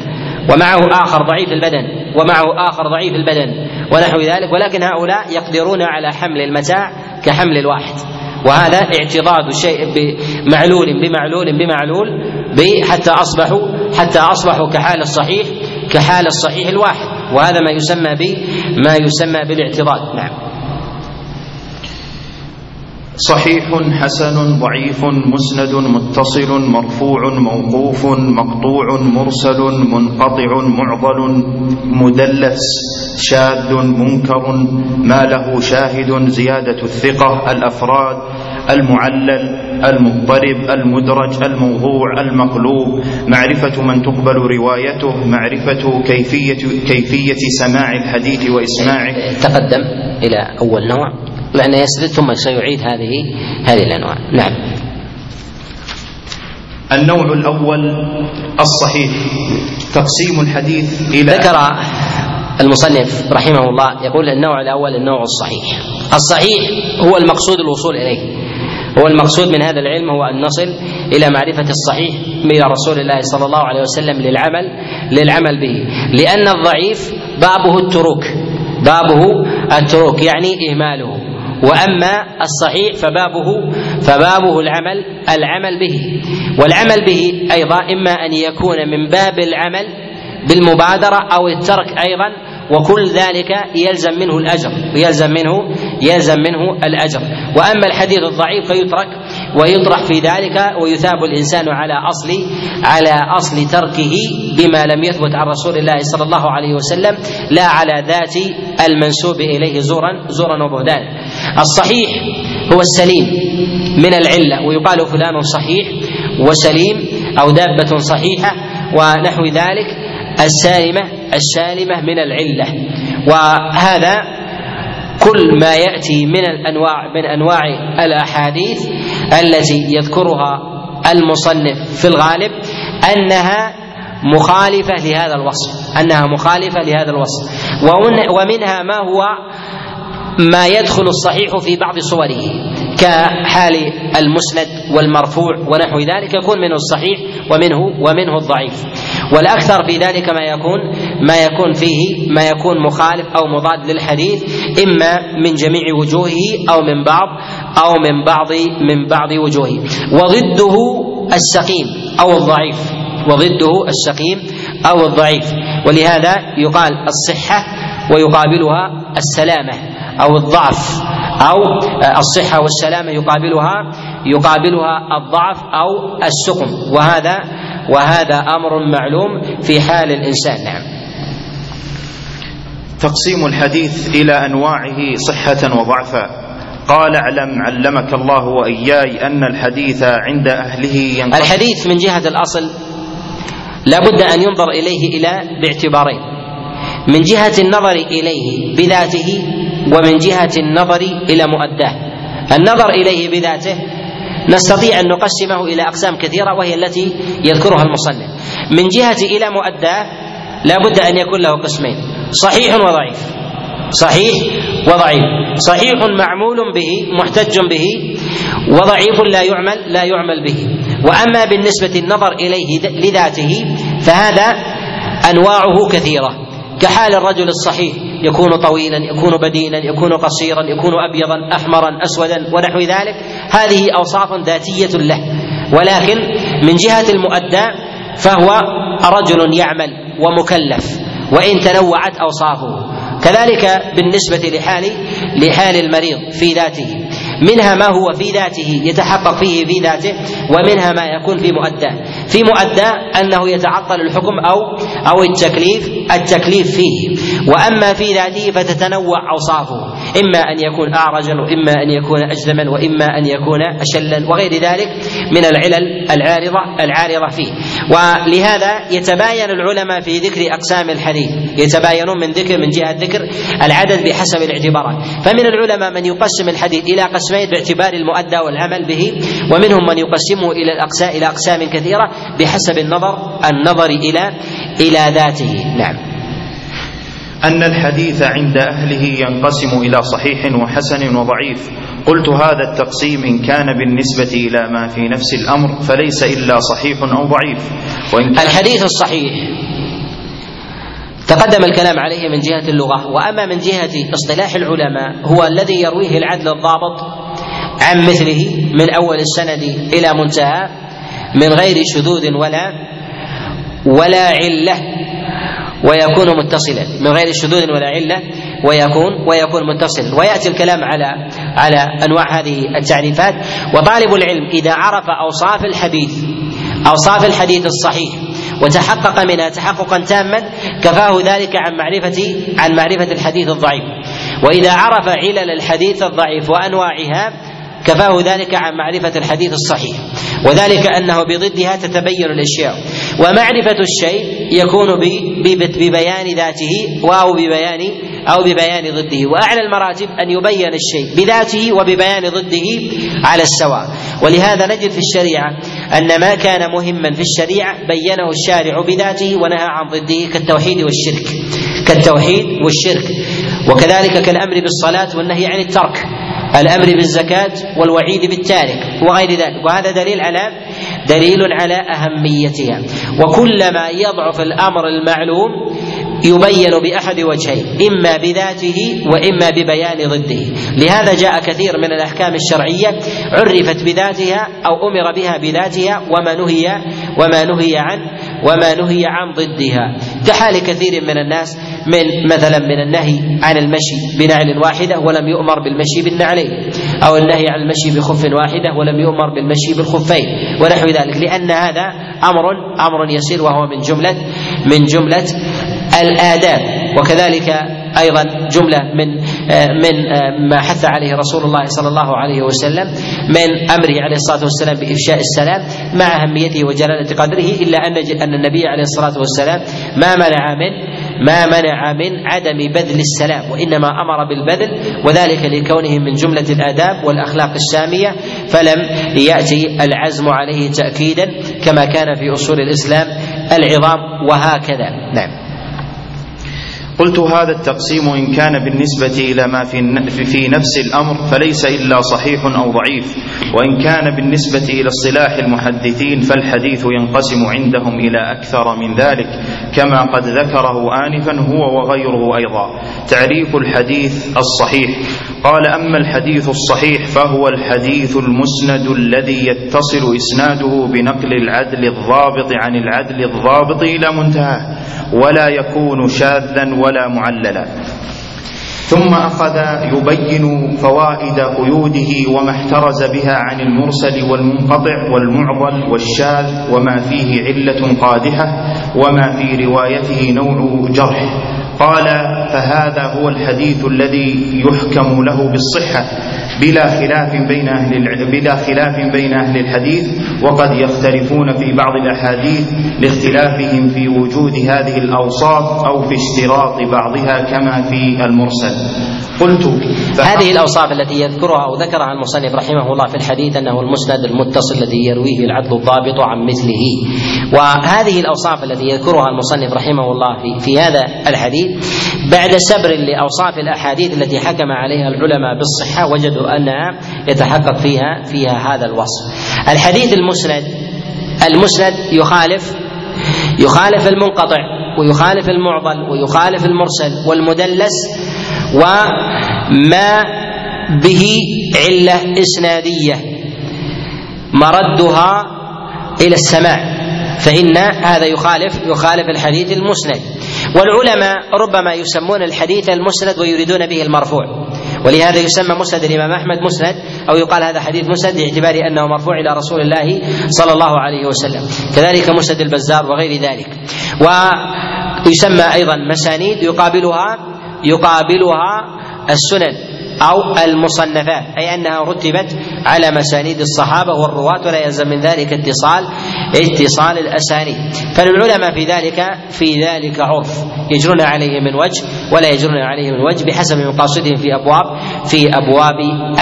ومعه آخر ضعيف البدن. ومعه آخر ضعيف البدن ونحو ذلك. ولكن هؤلاء يقدرون على حمل المتاع كحمل الواحد. وهذا اعتضاد شيء بمعلول بمعلول بمعلول حتى اصبحوا حتى أصبحوا كحال الصحيح كحال الصحيح الواحد. وهذا ما يسمى ما يسمى بالاعتضاد. نعم. صحيح حسن ضعيف مسند متصل مرفوع موقوف مقطوع مرسل منقطع معضل مدلس شاذ منكر ما له شاهد زيادة الثقة الأفراد المعلل المضطرب المدرج الموضوع المقلوب معرفة من تقبل روايته معرفة كيفية كيفية سماع الحديث وإسماعه. تقدم إلى أول نوع. لأنه يسرد ثم سيعيد هذه هذه الأنواع. نعم. النوع الأول الصحيح. تقسيم الحديث إلى ذكر المصنف رحمه الله يقول النوع الأول النوع الصحيح. الصحيح هو المقصود الوصول إليه. هو المقصود من هذا العلم هو أن نصل إلى معرفة الصحيح إلى رسول الله صلى الله عليه وسلم للعمل للعمل به. لأن الضعيف بابه التروك. بابه التروك يعني إهماله. وأما الصحيح فبابه فبابه العمل العمل به. والعمل به أيضا إما أن يكون من باب العمل بالمبادرة أو الترك أيضا وكل ذلك يلزم منه الأجر ويلزم منه يلزم منه الأجر. وأما الحديث الضعيف فيترك ويطرح في ذلك ويثاب الإنسان على أصل على أصل تركه بما لم يثبت عن رسول الله صلى الله عليه وسلم لا على ذات المنسوب إليه زورا زورا وبهدان الصحيح هو السليم من العلة ويقال فلان صحيح وسليم أو دابة صحيحة ونحو ذلك السالمة السالمة من العلة. وهذا كل ما يأتي من الأنواع من أنواع الأحاديث التي يذكرها المصنف في الغالب أنها مخالفة لهذا الوصف أنها مخالفة لهذا الوصف. ومنها ما هو ما يدخل الصحيح في بعض صوره كحال المسند والمرفوع ونحو ذلك يكون منه الصحيح ومنه ومنه الضعيف. والأكثر في ذلك ما يكون ما يكون فيه ما يكون مخالف أو مضاد للحديث إما من جميع وجوهه أو من بعض أو من بعض من بعض وجوهه. وضده السقيم أو الضعيف. وضده السقيم أو الضعيف. ولهذا يقال الصحة ويقابلها السلامة أو الضعف. أو الصحة والسلامة يقابلها يقابلها الضعف أو السقم. وهذا وهذا أمر معلوم في حال الإنسان. نعم. تقسيم الحديث إلى أنواعه صحة وضعفا. قال اعلم علمك الله وإياي أن الحديث عند أهله ينقسم. الحديث من جهة الأصل لا بد أن ينظر إليه إلى باعتبارين من جهة النظر إليه بذاته ومن جهة النظر إلى مؤداه. النظر إليه بذاته نستطيع أن نقسمه إلى أقسام كثيرة وهي التي يذكرها المصنف. من جهة إلى مؤداه لا بد أن يكون له قسمين صحيح وضعيف صحيح وضعيف صحيح معمول به محتج به وضعيف لا يعمل لا يعمل به. وأما بالنسبة النظر إليه لذاته فهذا أنواعه كثيرة. كحال الرجل الصحيح يكون طويلا يكون بدينا يكون قصيرا يكون ابيضا احمرا اسودا ونحو ذلك. هذه أوصاف ذاتية له. ولكن من جهة المؤدى فهو رجل يعمل ومكلف. وإن تنوعت أوصافه. كذلك بالنسبة لحال لحال المريض في ذاته. منها ما هو في ذاته يتحقق فيه في ذاته ومنها ما يكون في مؤداه. في مؤداه أنه يتعطل الحكم أو أو التكليف التكليف فيه. وأما في ذاته فتتنوع أوصافه. إما أن يكون اعرجا وإما أن يكون اجزما وإما أن يكون اشلا وغير ذلك من العلل العارضة العارضة فيه. ولهذا يتباين العلماء في ذكر أقسام الحديث. يتباينون من ذكر من جهة ذكر العدد بحسب الاعتبارات. فمن العلماء من يقسم الحديث إلى قسمين باعتبار المؤدى والعمل به ومنهم من يقسمه إلى الاقسام إلى أقسام كثيرة بحسب النظر النظر إلى إلى ذاته. نعم. أن الحديث عند أهله ينقسم إلى صحيح وحسن وضعيف. قلت هذا التقسيم إن كان بالنسبة إلى ما في نفس الأمر فليس إلا صحيح أو ضعيف. وإن كان الحديث الصحيح. تقدم الكلام عليه من جهة اللغة وأما من جهة اصطلاح العلماء هو الذي يرويه العدل الضابط عن مثله من أول السند إلى منتهى من غير شذوذ ولا ولا علة ويكون متصلا. من غير شذوذ ولا علة ويكون ويكون متصلا. ويأتي الكلام على على أنواع هذه التعريفات. وطالب العلم إذا عرف أوصاف الحديث أوصاف الحديث الصحيح وتحقق منها تحققا تاما كفاه ذلك عن معرفة عن معرفة الحديث الضعيف. وإذا عرف علل الحديث الضعيف وأنواعها كفاه ذلك عن معرفة الحديث الصحيح وذلك أنه بضدها تتبين الأشياء ومعرفة الشيء يكون ببيان ذاته أو ببيان أو ببيان ضده وأعلى المراتب أن يبين الشيء بذاته وببيان ضده على السواء. ولهذا نجد في الشريعة أن ما كان مهما في الشريعة بينه الشارع بذاته ونهى عن ضده كالتوحيد والشرك كالتوحيد والشرك وكذلك كالأمر بالصلاة والنهي عن الترك. الأمر بالزكاة والوعيد بالتارك وغير ذلك. وهذا دليل على دليل على أهميتها. وكلما يضعف الأمر المعلوم يبين بأحد وجهين إما بذاته وإما ببيان ضده. لهذا جاء كثير من الأحكام الشرعية عرفت بذاتها أو أمر بها بذاتها وما نهي وما نهي عن وما نهي عن ضدها. كحال كثير من الناس من مثلا من النهي عن المشي بنعل واحدة ولم يؤمر بالمشي بالنعلين أو النهي عن المشي بخف واحدة ولم يؤمر بالمشي بالخفين ونحو ذلك. لأن هذا أمر أمر يسير وهو من جملة من جملة الآداب. وكذلك أيضا جملة من من ما حث عليه رسول الله صلى الله عليه وسلم من أمره عليه الصلاة والسلام بإفشاء السلام مع أهميته وجلالة قدره إلا أن أن النبي عليه الصلاة والسلام ما منع من ما منع من عدم بذل السلام وإنما أمر بالبذل وذلك لكونه من جملة الآداب والأخلاق السامية فلم يأتي العزم عليه تاكيدا كما كان في أصول الإسلام العظام وهكذا. نعم. قلت هذا التقسيم إن كان بالنسبة إلى ما في, نفس الأمر فليس إلا صحيح أو ضعيف وإن كان بالنسبة إلى اصطلاح المحدثين فالحديث ينقسم عندهم إلى أكثر من ذلك كما قد ذكره آنفا هو وغيره أيضا. تعريف الحديث الصحيح قال أما الحديث الصحيح فهو الحديث المسند الذي يتصل إسناده بنقل العدل الضابط عن العدل الضابط إلى منتهاه ولا يكون شاذا ولا معللا. ثم أخذ يبين فوائد قيوده وما احترز بها عن المرسل والمنقطع والمعضل والشاذ وما فيه علة قادحة وما في روايته نوع جرح. قال فهذا هو الحديث الذي يحكم له بالصحة بلا خلاف بين أهل بلا خلاف بين أهل الحديث وقد يختلفون في بعض الأحاديث لاختلافهم في وجود هذه الأوصاف أو في اشتراط بعضها كما في المرسل. قلت هذه الأوصاف التي يذكرها أو ذكرها المصنف رحمه الله في الحديث أنه المسند المتصل الذي يرويه العدل الضابط عن مثله. وهذه الأوصاف التي يذكرها المصنف رحمه الله في, في هذا الحديث بعد سبر لأوصاف الأحاديث التي حكم عليها العلماء بالصحة وجدوا انها يتحقق فيها فيها هذا الوصف. الحديث المسند المسند يخالف يخالف المنقطع ويخالف المعضل ويخالف المرسل والمدلس وما به علة إسنادية. مردها إلى السماع فإن هذا يخالف يخالف الحديث المسند. والعلماء ربما يسمون الحديث المسند ويريدون به المرفوع. ولهذا يسمى مسند الإمام أحمد مسند أو يقال هذا حديث مسند باعتبار أنه مرفوع إلى رسول الله صلى الله عليه وسلم. كذلك مسند البزار وغير ذلك. ويسمى أيضا مسانيد يقابلها يقابلها السنن أو المصنفات أي أنها رتبت على مسانيد الصحابة والرواة ولا يلزم من ذلك اتصال اتصال الأسانيد. فالعلماء في ذلك في ذلك عرف. يجرون عليه من وجه ولا يجرون عليه من وجه بحسب مقاصدهم في أبواب في أبواب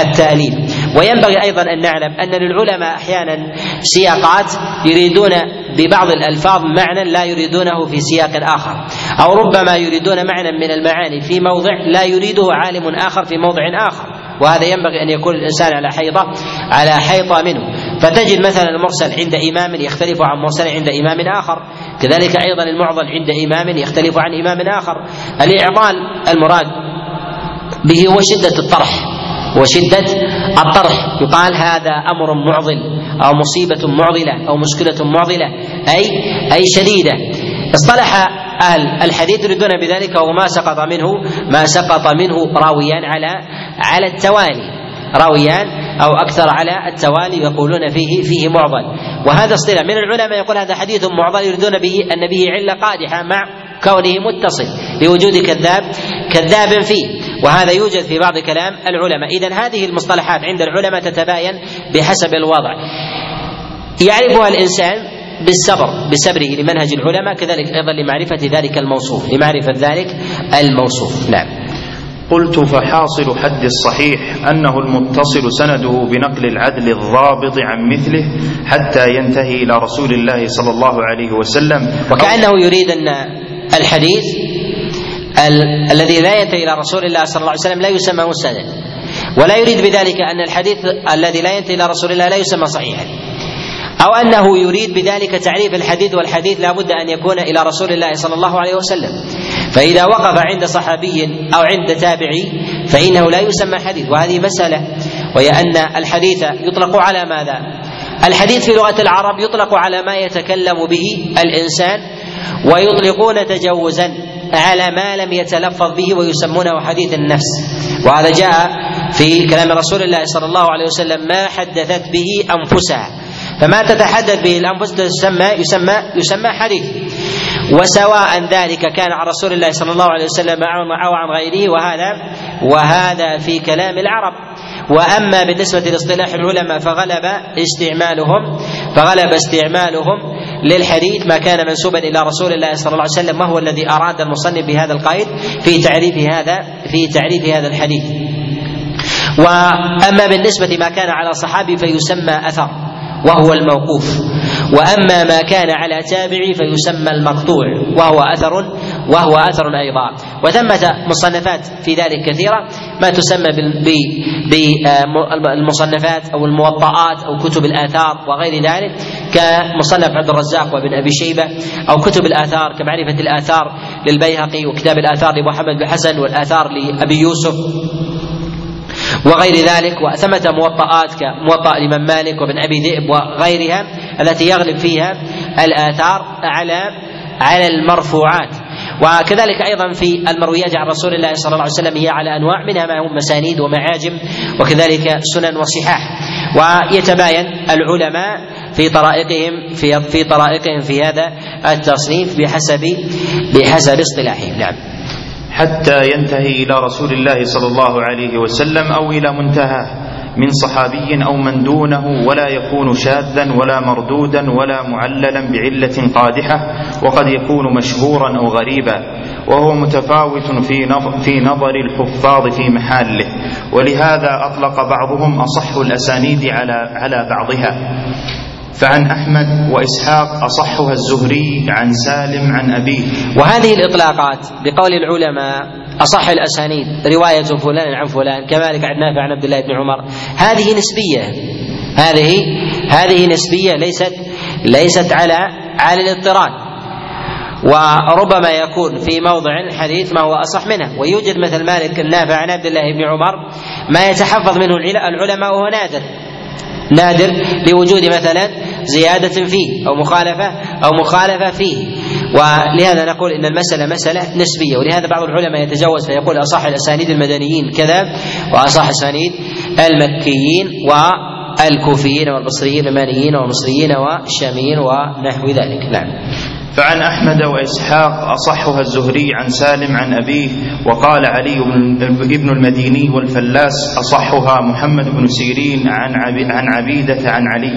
التأليف وينبغي أيضا أن نعلم أن للعلماء أحيانا سياقات يريدون ببعض الألفاظ معنى لا يريدونه في سياق آخر أو ربما يريدون معنى من المعاني في موضع لا يريده عالم آخر في موضع آخر. وهذا ينبغي أن يكون الإنسان على حيطة على حيطة منه. فتجد مثلا المرسل عند إمام يختلف عن مرسل عند إمام آخر. كذلك أيضا المعضل عند إمام يختلف عن إمام آخر. الإعضال المراد به هو شدة الطرح. وشدة الطرح. يقال هذا أمر معضل أو مصيبة معضلة أو مشكلة معضلة أي أي شديدة. اصطلح أهل الحديث يريدون بذلك وما سقط منه ما سقط منه راويان على على التوالي. راويان أو أكثر على التوالي يقولون فيه فيه معضل. وهذا اصطلاح. من العلماء يقول هذا حديث معضل يريدون به ان به عله قادحه مع كونه متصل لوجود كذاب كذاب فيه. وهذا يوجد في بعض كلام العلماء. اذا هذه المصطلحات عند العلماء تتباين بحسب الوضع. يعرفها الإنسان بالصبر بسبره لمنهج العلماء كذلك أيضا لمعرفة ذلك الموصوف لمعرفة ذلك الموصوف. نعم. قلت فحاصل حد الصحيح أنه المتصل سنده بنقل العدل الضابط عن مثله حتى ينتهي إلى رسول الله صلى الله عليه وسلم. وكأنه يريد أن الحديث ال- الذي لا ينتهي إلى رسول الله صلى الله عليه وسلم لا يسمى مسندا ولا يريد بذلك أن الحديث الذي لا ينتهي إلى رسول الله لا يسمى صحيحا. أو أنه يريد بذلك تعريف الحديث والحديث لا بد أن يكون إلى رسول الله صلى الله عليه وسلم. فإذا وقف عند صحابي أو عند تابعي فإنه لا يسمى حديث. وهذه مسألة وهي أن الحديث يطلق على ماذا؟ الحديث في لغة العرب يطلق على ما يتكلم به الإنسان ويطلقون تجوزا على ما لم يتلفظ به ويسمونه حديث النفس. وهذا جاء في كلام رسول الله صلى الله عليه وسلم ما حدثت به أنفسها. فما تتحدث به الأنفس تسمى يسمى يسمى حديث. وسواء ذلك كان عن رسول الله صلى الله عليه وسلم أو عن غيره وهذا وهذا في كلام العرب. وأما بالنسبة لاصطلاح العلماء فغلب استعمالهم فغلب استعمالهم للحديث ما كان منسوبا إلى رسول الله صلى الله عليه وسلم وهو الذي أراد المصنف بهذا القيد في تعريف هذا في تعريف هذا الحديث. وأما بالنسبة ما كان على صحابي فيسمى أثر وهو الموقوف وأما ما كان على تابعي فيسمى المقطوع وهو اثر وهو أثر أيضا. وثمة مصنفات في ذلك كثيرة ما تسمى بالمصنفات أو الموطئات أو كتب الآثار وغير ذلك كمصنف عبد الرزاق وابن أبي شيبة أو كتب الآثار كمعرفة الآثار للبيهقي وكتاب الآثار لمحمد بن حسن والآثار لأبي يوسف. وغير ذلك وثمة موطئات كموطأ الإمام مالك وابن أبي ذئب وغيرها التي يغلب فيها الآثار على على المرفوعات. وكذلك أيضا في المرويات عن رسول الله صلى الله عليه وسلم هي على أنواع منها ما هم مسانيد ومعاجم وكذلك سنن وصحاح. ويتباين العلماء في طرائقهم في في طرائقهم في هذا التصنيف بحسب بحسب اصطلاحهم. نعم. حتى ينتهي إلى رسول الله صلى الله عليه وسلم أو إلى منتهاه من صحابي أو من دونه ولا يكون شاذا ولا مردودا ولا معللا بعلة قادحة وقد يكون مشهورا أو غريبا وهو متفاوت في في نظر الحفاظ في محاله ولهذا أطلق بعضهم أصح الأسانيد على على بعضها فعن أحمد وإسحاق أصحها الزهري عن سالم عن أبيه. وهذه الإطلاقات بقول العلماء أصح الأسانيد رواية فلان عن فلان كذلك عن نافع عن عبد الله بن عمر. هذه نسبية. هذه هذه نسبية ليست ليست على على الاضطراد. وربما يكون في موضع الحديث ما هو أصح منه. ويوجد مثل مالك النافع عن عبد الله بن عمر ما يتحفظ منه العلماء وهو نادر نادر لوجود مثلا زيادة فيه أو مخالفة أو مخالفة فيه. ولهذا نقول إن المسألة مسألة نسبية. ولهذا بعض العلماء يتجوز فيقول أصح الأسانيد المدنيين كذا وأصح أسانيد المكيين والكوفيين والبصريين واليمانيين والمصريين والشاميين ونحو ذلك. نعم. فعن أحمد وإسحاق أصحها الزهري عن سالم عن أبيه وقال علي بن المديني والفلاس أصحها محمد بن سيرين عن عن عبيدة عن علي.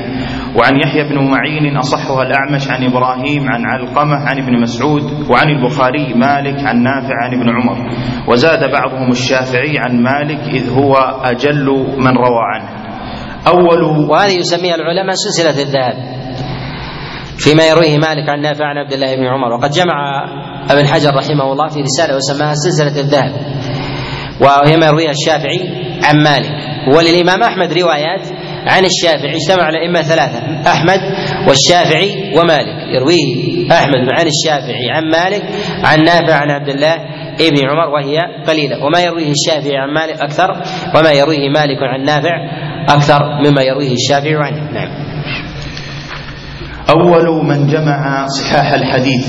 وعن يحيى بن معين أصحها الأعمش عن إبراهيم عن علقمة عن ابن مسعود وعن البخاري مالك عن نافع عن ابن عمر. وزاد بعضهم الشافعي عن مالك إذ هو أجل من روى عنه. أول وهذه يسميها العلماء سلسلة الذهب. فيما يرويه مالك عن نافع عن عبد الله بن عمر. وقد جمع ابن حجر رحمه الله في رسالة وسماها سلسلة الذهب. وهي ما يرويها الشافعي عن مالك. وللإمام أحمد روايات عن الشافعي اجتمع الأئمة ثلاثة أحمد والشافعي ومالك. يرويه أحمد عن الشافعي عن مالك عن نافع عن عبد الله ابن عمر وهي قليلة. وما يرويه الشافعي عن مالك أكثر وما يرويه مالك عن نافع أكثر مما يرويه الشافعي عنه. نعم. أول من جمع صحاح الحديث.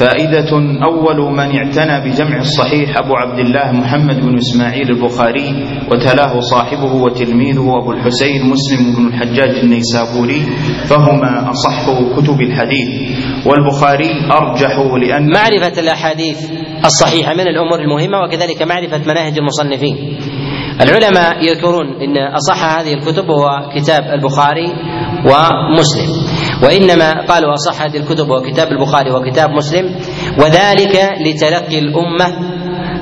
فائدة أول من اعتنى بجمع الصحيح أبو عبد الله محمد بن إسماعيل البخاري وتلاه صاحبه وتلميذه أبو الحسين مسلم بن الحجاج النيسابوري فهما أصح كتب الحديث. والبخاري أرجح لأن معرفة الأحاديث الصحيحة من الأمور المهمة وكذلك معرفة مناهج المصنفين. العلماء يذكرون إن أصح هذه الكتب هو كتاب البخاري ومسلم. وإنما قالوا اصح هذه الكتب هو كتاب البخاري وكتاب مسلم وذلك لتلقي الأمة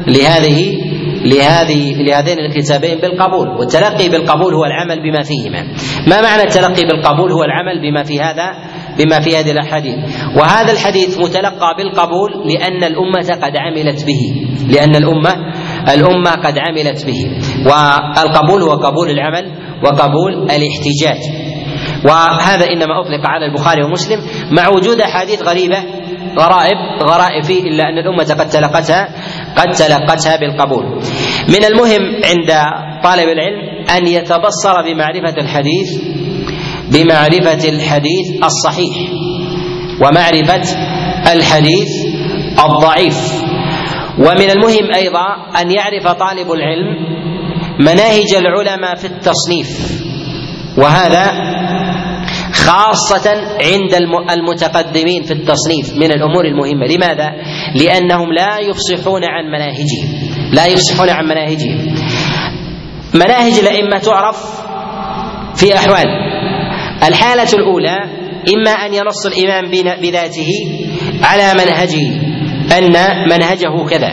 لهذه لهذه لهذين الكتابين بالقبول والتلقي بالقبول هو العمل بما فيهما. ما معنى التلقي بالقبول؟ هو العمل بما في هذا بما في هذه الأحاديث. وهذا الحديث متلقى بالقبول لأن الأمة قد عملت به. لأن الامه الأمة قد عملت به. والقبول هو قبول العمل وقبول الاحتجاج. وهذا إنما أطلق على البخاري ومسلم مع وجود أحاديث غريبة غرائب غرائب فيه إلا أن الأمة قد تلقتها قد تلقتها بالقبول. من المهم عند طالب العلم أن يتبصر بمعرفة الحديث بمعرفة الحديث الصحيح ومعرفة الحديث الضعيف ومن المهم أيضا أن يعرف طالب العلم مناهج العلماء في التصنيف وهذا خاصة عند المتقدمين في التصنيف من الأمور المهمة. لماذا؟ لأنهم لا يفصحون عن مناهجهم. لا يفصحون عن مناهجهم. مناهج الأئمة تعرف في أحوال. الحالة الأولى إما أن ينص الإمام بذاته على منهجه أن منهجه كذا.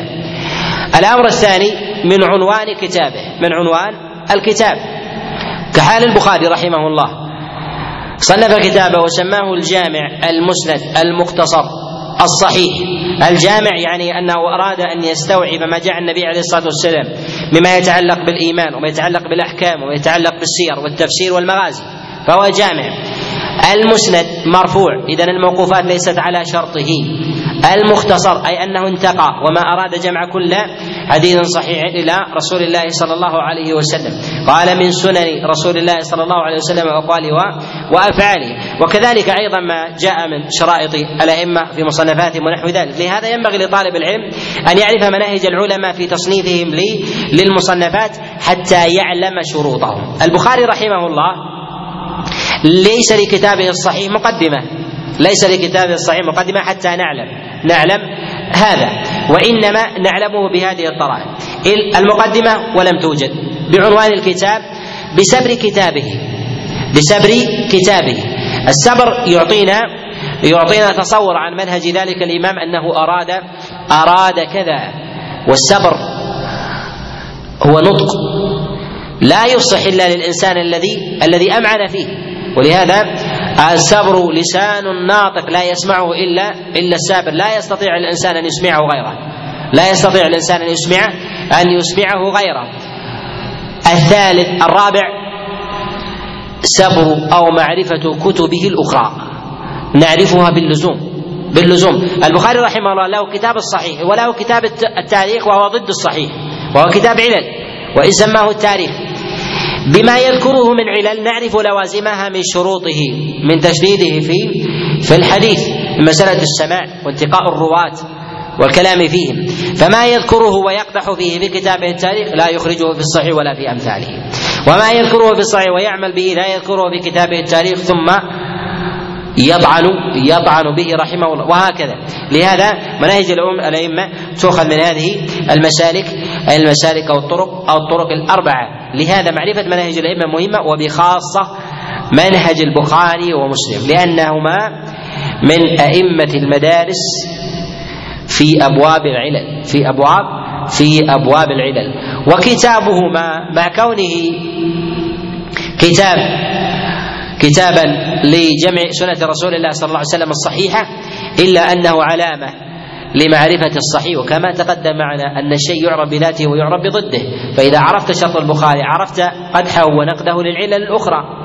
الأمر الثاني من عنوان كتابه. من عنوان الكتاب. كحال البخاري رحمه الله. صنف كتابه وسماه الجامع المسند المختصر الصحيح. الجامع يعني أنه أراد أن يستوعب ما جاء النبي عليه الصلاة والسلام مما يتعلق بالإيمان وما يتعلق بالأحكام وما يتعلق بالسير والتفسير والمغازي فهو جامع. المسند مرفوع اذا الموقوفات ليست على شرطه. المختصر أي أنه انتقى وما أراد جمع كل حديث صحيح إلى رسول الله صلى الله عليه وسلم. قال من سنن رسول الله صلى الله عليه وسلم واقواله وافعاله وكذلك أيضا ما جاء من شرائط الأئمة في مصنفاتهم ونحو ذلك. لهذا ينبغي لطالب العلم أن يعرف مناهج العلماء في تصنيفهم للمصنفات حتى يعلم شروطهم. البخاري رحمه الله ليس لكتابه الصحيح مقدمة. ليس لكتابه الصحيح مقدمة حتى نعلم. نعلم هذا. وإنما نعلمه بهذه الطرائق المقدمة ولم توجد. بعنوان الكتاب بسبر كتابه. بسبر كتابه. السبر يعطينا يعطينا تصور عن منهج ذلك الإمام أنه أراد أراد كذا. والسبر هو نطق. لا يصح إلا للإنسان الذي الذي أمعن فيه. ولهذا السبر لسان ناطق لا يسمعه إلا إلا السابر. لا يستطيع الإنسان أن يسمعه غيره. لا يستطيع الإنسان أن يسمعه أن يسمعه غيره. الثالث الرابع سبر أو معرفة كتبه الأخرى. نعرفها باللزوم باللزوم. البخاري رحمه الله له كتاب الصحيح وله كتاب التاريخ وهو ضد الصحيح وهو كتاب علل وإن سماه التاريخ. بما يذكره من علل نعرف لوازمها من شروطه من تشديده في في الحديث مسألة السماع وانتقاء الرواة والكلام فيهم. فما يذكره ويقدح فيه في كتابه التاريخ لا يخرجه في الصحيح ولا في أمثاله. وما يذكره في الصحيح ويعمل به لا يذكره في كتابه التاريخ ثم يطعن يطعن به رحمه الله. وهكذا. لهذا مناهج الأئمة تؤخذ من هذه المسالك المسالك أو الطرق أو الطرق الأربعة. لهذا معرفة مناهج الأئمة مهمة وبخاصة منهج البخاري ومسلم. لأنهما من أئمة المدارس في أبواب العلل في أبواب في أبواب العلل. وكتابهما مع كونه كتاب كتابا لجمع سنة رسول الله صلى الله عليه وسلم الصحيحة إلا أنه علامة لمعرفة الصحيح. وكما تقدم معنا أن الشيء يعرف بذاته ويعرف بضده. فإذا عرفت شرط البخاري عرفت قدحه ونقده للعلل الأخرى.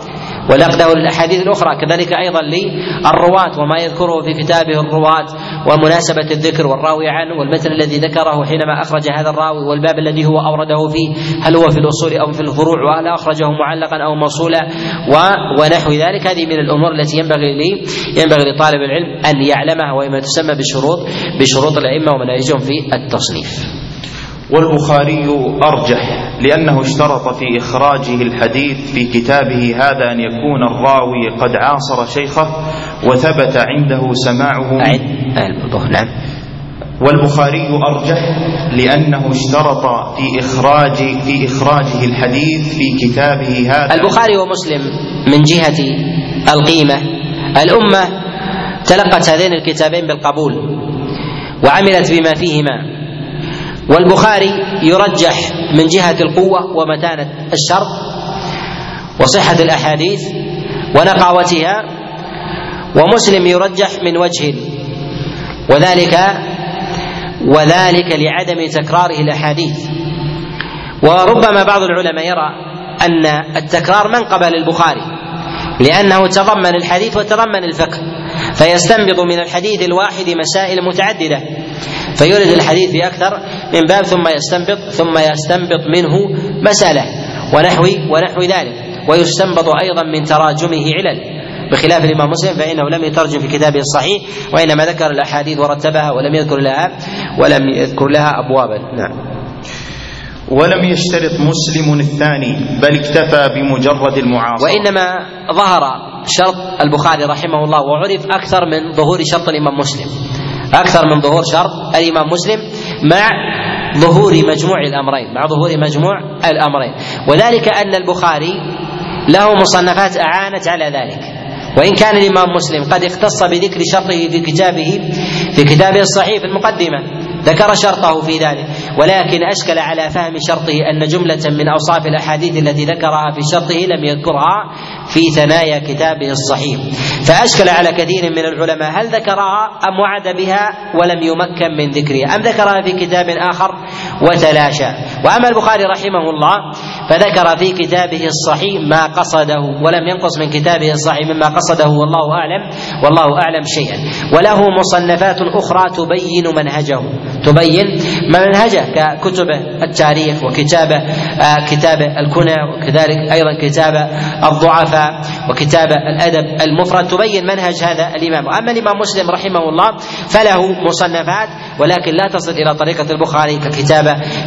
ونقده للاحاديث الأخرى كذلك أيضا للرواة وما يذكره في كتابه الرواة ومناسبة الذكر والراوي عنه والمثل الذي ذكره حينما أخرج هذا الراوي والباب الذي هو أورده فيه هل هو في الأصول أو في الفروع وهل أخرجه معلقا أو موصولا ونحو ذلك هذه من الأمور التي ينبغي لي ينبغي لطالب العلم أن يعلمها وهي ما تسمى بشروط بشروط الأئمة ومناهجهم في التصنيف. والبخاري أرجح لأنه اشترط في إخراجه الحديث في كتابه هذا أن يكون الراوي قد عاصر شيخه وثبت عنده سماعه. نعم. والبخاري أرجح لأنه اشترط في إخراج في إخراجه الحديث في كتابه هذا. البخاري ومسلم من جهة القيمة. الأمة تلقت هذين الكتابين بالقبول وعملت بما فيهما. والبخاري يرجح من جهة القوة ومتانة الشرط وصحة الأحاديث ونقاوتها ومسلم يرجح من وجه وذلك وذلك لعدم تكراره الأحاديث. وربما بعض العلماء يرى أن التكرار منقبة للبخاري لأنه تضمن الحديث وتضمن الفقه. فيستنبط من الحديث الواحد مسائل متعددة. فيورد الحديث في أكثر من باب ثم يستنبط ثم يستنبط منه مسألة ونحو ونحو ذلك. ويستنبط أيضا من تراجمه علل. بخلاف الإمام مسلم فإنه لم يترجم في كتابه الصحيح وإنما ذكر الأحاديث ورتبها ولم يذكر لها ولم يذكر لها ابوابا. نعم. ولم يشترط مسلم الثاني بل اكتفى بمجرد المعاصرة. وإنما ظهر شرط البخاري رحمه الله وعرف أكثر من ظهور شرط الإمام مسلم. أكثر من ظهور شرط الإمام مسلم مع ظهور مجموع الأمرين مع ظهور مجموع الأمرين. وذلك أن البخاري له مصنفات أعانت على ذلك. وإن كان الإمام مسلم قد اختص بذكر شرطه في كتابه في كتابه الصحيح في المقدمة ذكر شرطه في ذلك. ولكن أشكل على فهم شرطه أن جملة من أوصاف الأحاديث التي ذكرها في شرطه لم يذكرها في ثنايا كتابه الصحيح. فأشكل على كثير من العلماء هل ذكرها أم وعد بها ولم يمكن من ذكرها. أم ذكرها في كتاب آخر؟ وتلاشى. وأما البخاري رحمه الله فذكر في كتابه الصحيح ما قصده ولم ينقص من كتابه الصحيح مما قصده والله أعلم والله أعلم شيئا. وله مصنفات أخرى تبين منهجه. تبين منهجه ككتب التاريخ وكتابة آه كتاب الكنى وكذلك أيضا كتاب الضعفاء وكتاب الأدب المفرد. تبين منهج هذا الإمام. أما الإمام مسلم رحمه الله فله مصنفات ولكن لا تصل إلى طريقة البخاري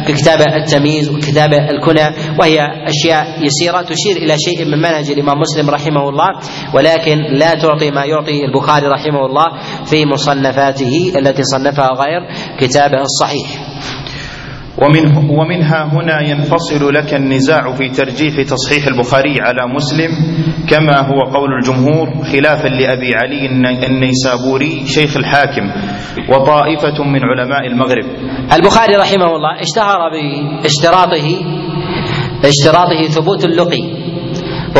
ككتابة ككتاب التمييز وكتاب الكنى وهي أشياء يسيرة تشير إلى شيء من منهج الإمام مسلم رحمه الله ولكن لا تعطي ما يعطي البخاري رحمه الله في مصنفاته التي صنفها غير كتابه الصحيح. ومن ومنها هنا ينفصل لك النزاع في ترجيح تصحيح البخاري على مسلم كما هو قول الجمهور خلافا لأبي علي النيسابوري شيخ الحاكم وطائفة من علماء المغرب. البخاري رحمه الله اشتهر باشتراطه اشتراطه ثبوت اللقي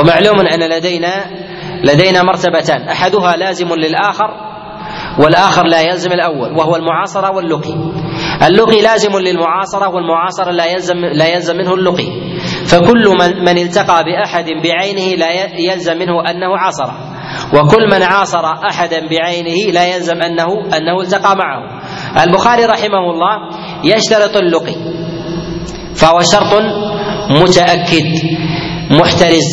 ومعلوم أن لدينا لدينا مرتبتان أحدها لازم للآخر والآخر لا يلزم الأول وهو المعاصرة واللقي. اللقي لازم للمعاصرة والمعاصرة لا يلزم لا يلزم منه اللقي. فكل من من التقى بأحد بعينه لا يلزم منه أنه عاصر. وكل من عاصر أحدا بعينه لا يلزم أنه أنه التقى معه. البخاري رحمه الله يشترط اللقي. فهو شرط متأكد محترز.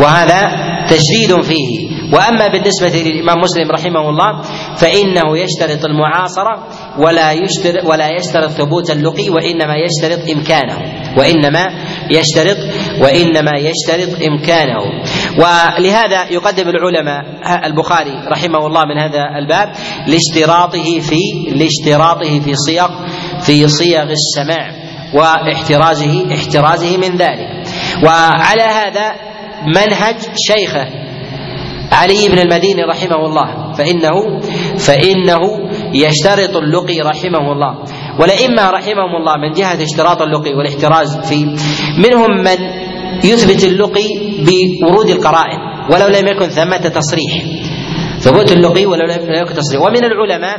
وهذا تشديد فيه. وأما بالنسبة للإمام مسلم رحمه الله فإنه يشترط المعاصرة ولا يشترط ولا يشترط ثبوت اللقي وإنما يشترط إمكانه. وإنما يشترط وإنما يشترط إمكانه. ولهذا يقدم العلماء البخاري رحمه الله من هذا الباب لاشتراطه في لاشتراطه في صيغ في صيغ السماع واحترازه احترازه من ذلك. وعلى هذا منهج شيخه علي بن المديني رحمه الله. فإنه فإنه يشترط اللقي رحمه الله. والأئمة رحمهم الله من جهة اشتراط اللقي والاحتراز فيه. منهم من يثبت اللقي بورود القرائن ولو لم يكن ثمة تصريح. ثبوت اللقي ولو لم يكن تصريح. ومن العلماء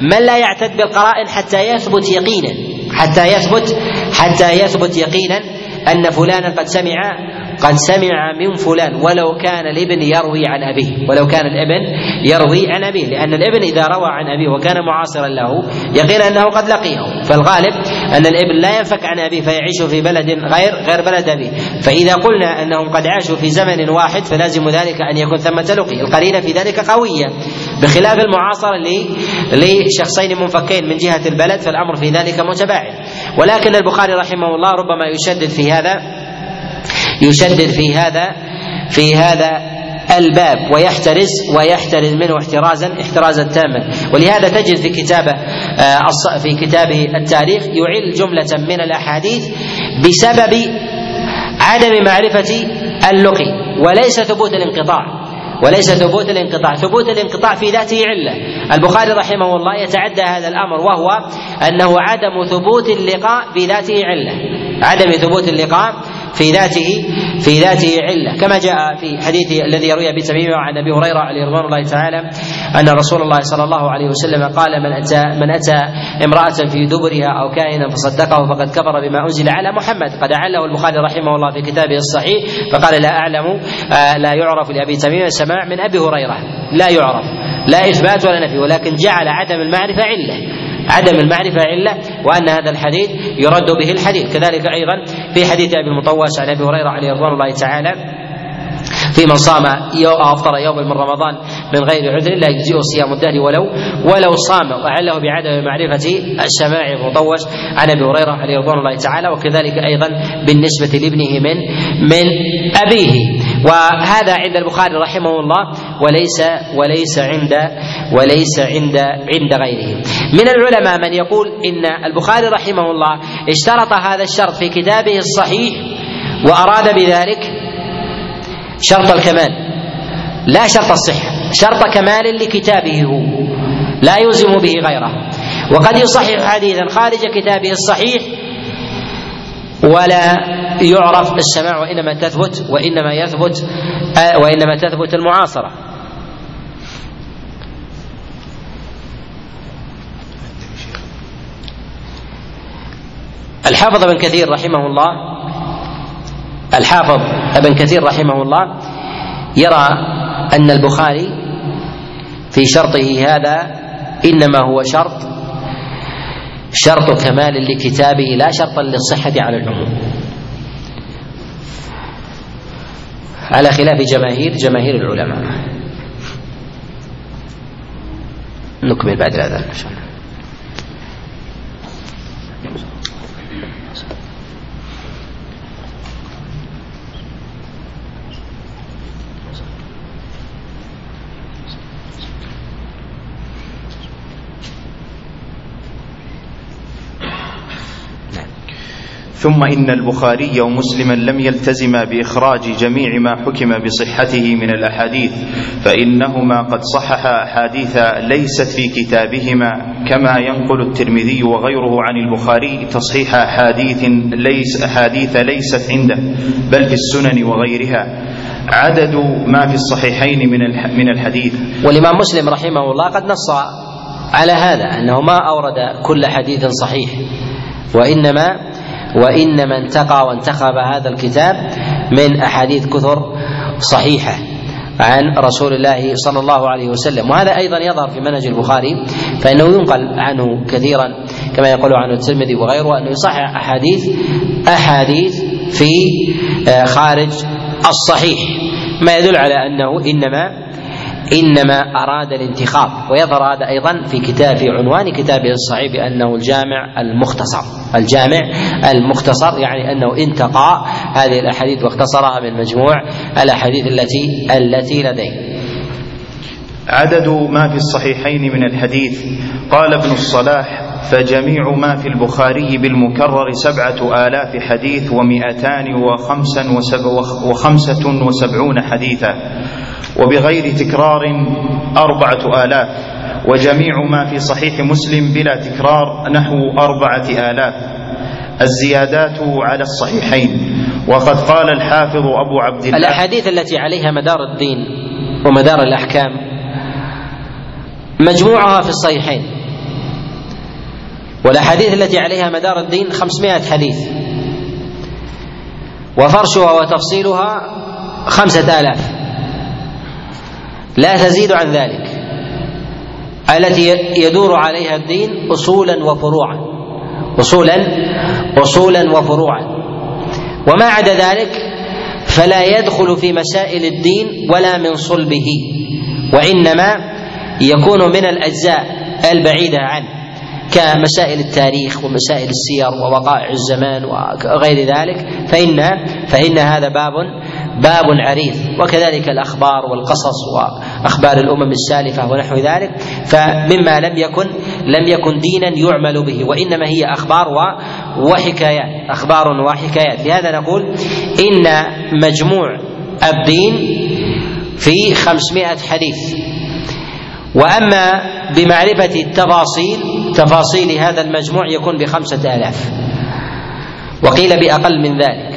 من لا يعتد بالقرائن حتى يثبت يقينا. حتى يثبت حتى يثبت يقينا أن فلانا قد سمع قد سمع من فلان ولو كان الابن يروي عن أبيه ولو كان الابن يروي عن أبيه لأن الابن إذا روى عن أبيه وكان معاصرا له يقين أنه قد لقيه. فالغالب أن الابن لا ينفك عن أبيه فيعيش في بلد غير غير بلد أبيه. فإذا قلنا أنهم قد عاشوا في زمن واحد فلازم ذلك أن يكون ثمة لقي القرينة في ذلك قوية. بخلاف المعاصرة لشخصين منفكين من جهة البلد فالأمر في ذلك متباعد. ولكن البخاري رحمه الله ربما يشدد في هذا. يشدد في هذا في هذا الباب ويحترز ويحترز منه احترازا احترازا تاما. ولهذا تجد في كتابه في كتابه التاريخ يعل جملة من الأحاديث بسبب عدم معرفة اللقي. وليس ثبوت الانقطاع. وليس ثبوت الانقطاع. ثبوت الانقطاع في ذاته علة. البخاري رحمه الله يتعدى هذا الأمر وهو أنه عدم ثبوت اللقاء في ذاته علة. عدم ثبوت اللقاء في ذاته في ذاته علة. كما جاء في حديث الذي يروي أبي تميم عن أبي هريرة عليه رضوان الله تعالى أن رسول الله صلى الله عليه وسلم قال من أتى من أتى امرأة في دبرها أو كائنا فصدقه فقد كفر بما أنزل على محمد. قد عله البخاري رحمه الله في كتابه الصحيح فقال لا أعلم لا يعرف لأبي تميم السماع من أبي هريرة. لا يعرف لا إثبات ولا نفي ولكن جعل عدم المعرفة علة. عدم المعرفة علة وأن هذا الحديث يرد به الحديث. كذلك أيضا في حديث أبي المطوس عن أبي هريرة عليه رضوان الله تعالى في من صام أو أفطر يوما من رمضان من غير عذر لا يجزئه صيام الدهر ولو ولو صام وأعله بعدم معرفة السماع المطوش عن أبي هريرة عليه رضوان الله تعالى وكذلك أيضا بالنسبة لابنه من من أبيه. وهذا عند البخاري رحمه الله وليس وليس عند وليس عند عند غيره. من العلماء من يقول إن البخاري رحمه الله اشترط هذا الشرط في كتابه الصحيح وأراد بذلك شرط الكمال. لا شرط الصحة شرط كمال لكتابه هو لا يلزم به غيره. وقد يصحح حديثا خارج كتابه الصحيح ولا يعرف السماع وإنما تثبت وإنما يثبت وإنما تثبت المعاصرة. الحافظ ابن كثير رحمه الله الحافظ ابن كثير رحمه الله يرى أن البخاري في شرطه هذا إنما هو شرط شرط كمال لكتابه لا شرطا للصحة على العموم. على خلاف جماهير جماهير العلماء. نكمل بعد الأذان إن شاء الله. ثم إن البخاري ومسلما لم يلتزما بإخراج جميع ما حكم بصحته من الأحاديث فإنهما قد صححا أحاديث ليست في كتابهما كما ينقل الترمذي وغيره عن البخاري تصحيح أحاديث ليس أحاديث ليست عنده بل في السنن وغيرها. عدد ما في الصحيحين من من الحديث. والإمام مسلم رحمه الله قد نص على هذا أنه ما أورد كل حديث صحيح وإنما وإنما انتقى وانتخب هذا الكتاب من أحاديث كثر صحيحة عن رسول الله صلى الله عليه وسلم. وهذا أيضا يظهر في منهج البخاري فإنه ينقل عنه كثيرا كما يقول عنه الترمذي وغيره أنه يصحح أحاديث أحاديث في خارج الصحيح. ما يدل على أنه إنما إنما أراد الانتخاب ويظهر هذا أيضا في كتاب في عنوان كتابه الصحيح بأنه الجامع المختصر الجامع المختصر يعني أنه انتقى هذه الأحاديث واختصرها من مجموع الأحاديث التي التي لديه. عدد ما في الصحيحين من الحديث. قال ابن الصلاح فجميع ما في البخاري بالمكرر سبعة آلاف حديث ومئتان وخمسة وسبعون حديثا. وبغير تكرار أربعة آلاف وجميع ما في صحيح مسلم بلا تكرار نحو أربعة آلاف. الزيادات على الصحيحين. وقد قال الحافظ أبو عبد الله الأحاديث التي عليها مدار الدين ومدار الأحكام مجموعها في الصحيحين. والأحاديث التي عليها مدار الدين خمسمائة حديث. وفرشها وتفصيلها خمسة آلاف. لا تزيد عن ذلك. التي يدور عليها الدين اصولا وفروعا. اصولا اصولا وفروعا. وما عدا ذلك فلا يدخل في مسائل الدين ولا من صلبه. وإنما يكون من الأجزاء البعيدة عنه كمسائل التاريخ ومسائل السير ووقائع الزمان وغير ذلك. فإن فإن هذا باب باب عريض وكذلك الأخبار والقصص وأخبار الأمم السالفة ونحو ذلك فمما لم يكن لم يكن دينا يعمل به وإنما هي أخبار وحكايات أخبار وحكايات. لهذا نقول إن مجموع الدين في خمسمائة حديث. وأما بمعرفة التفاصيل تفاصيل هذا المجموع يكون بخمسة آلاف. وقيل بأقل من ذلك.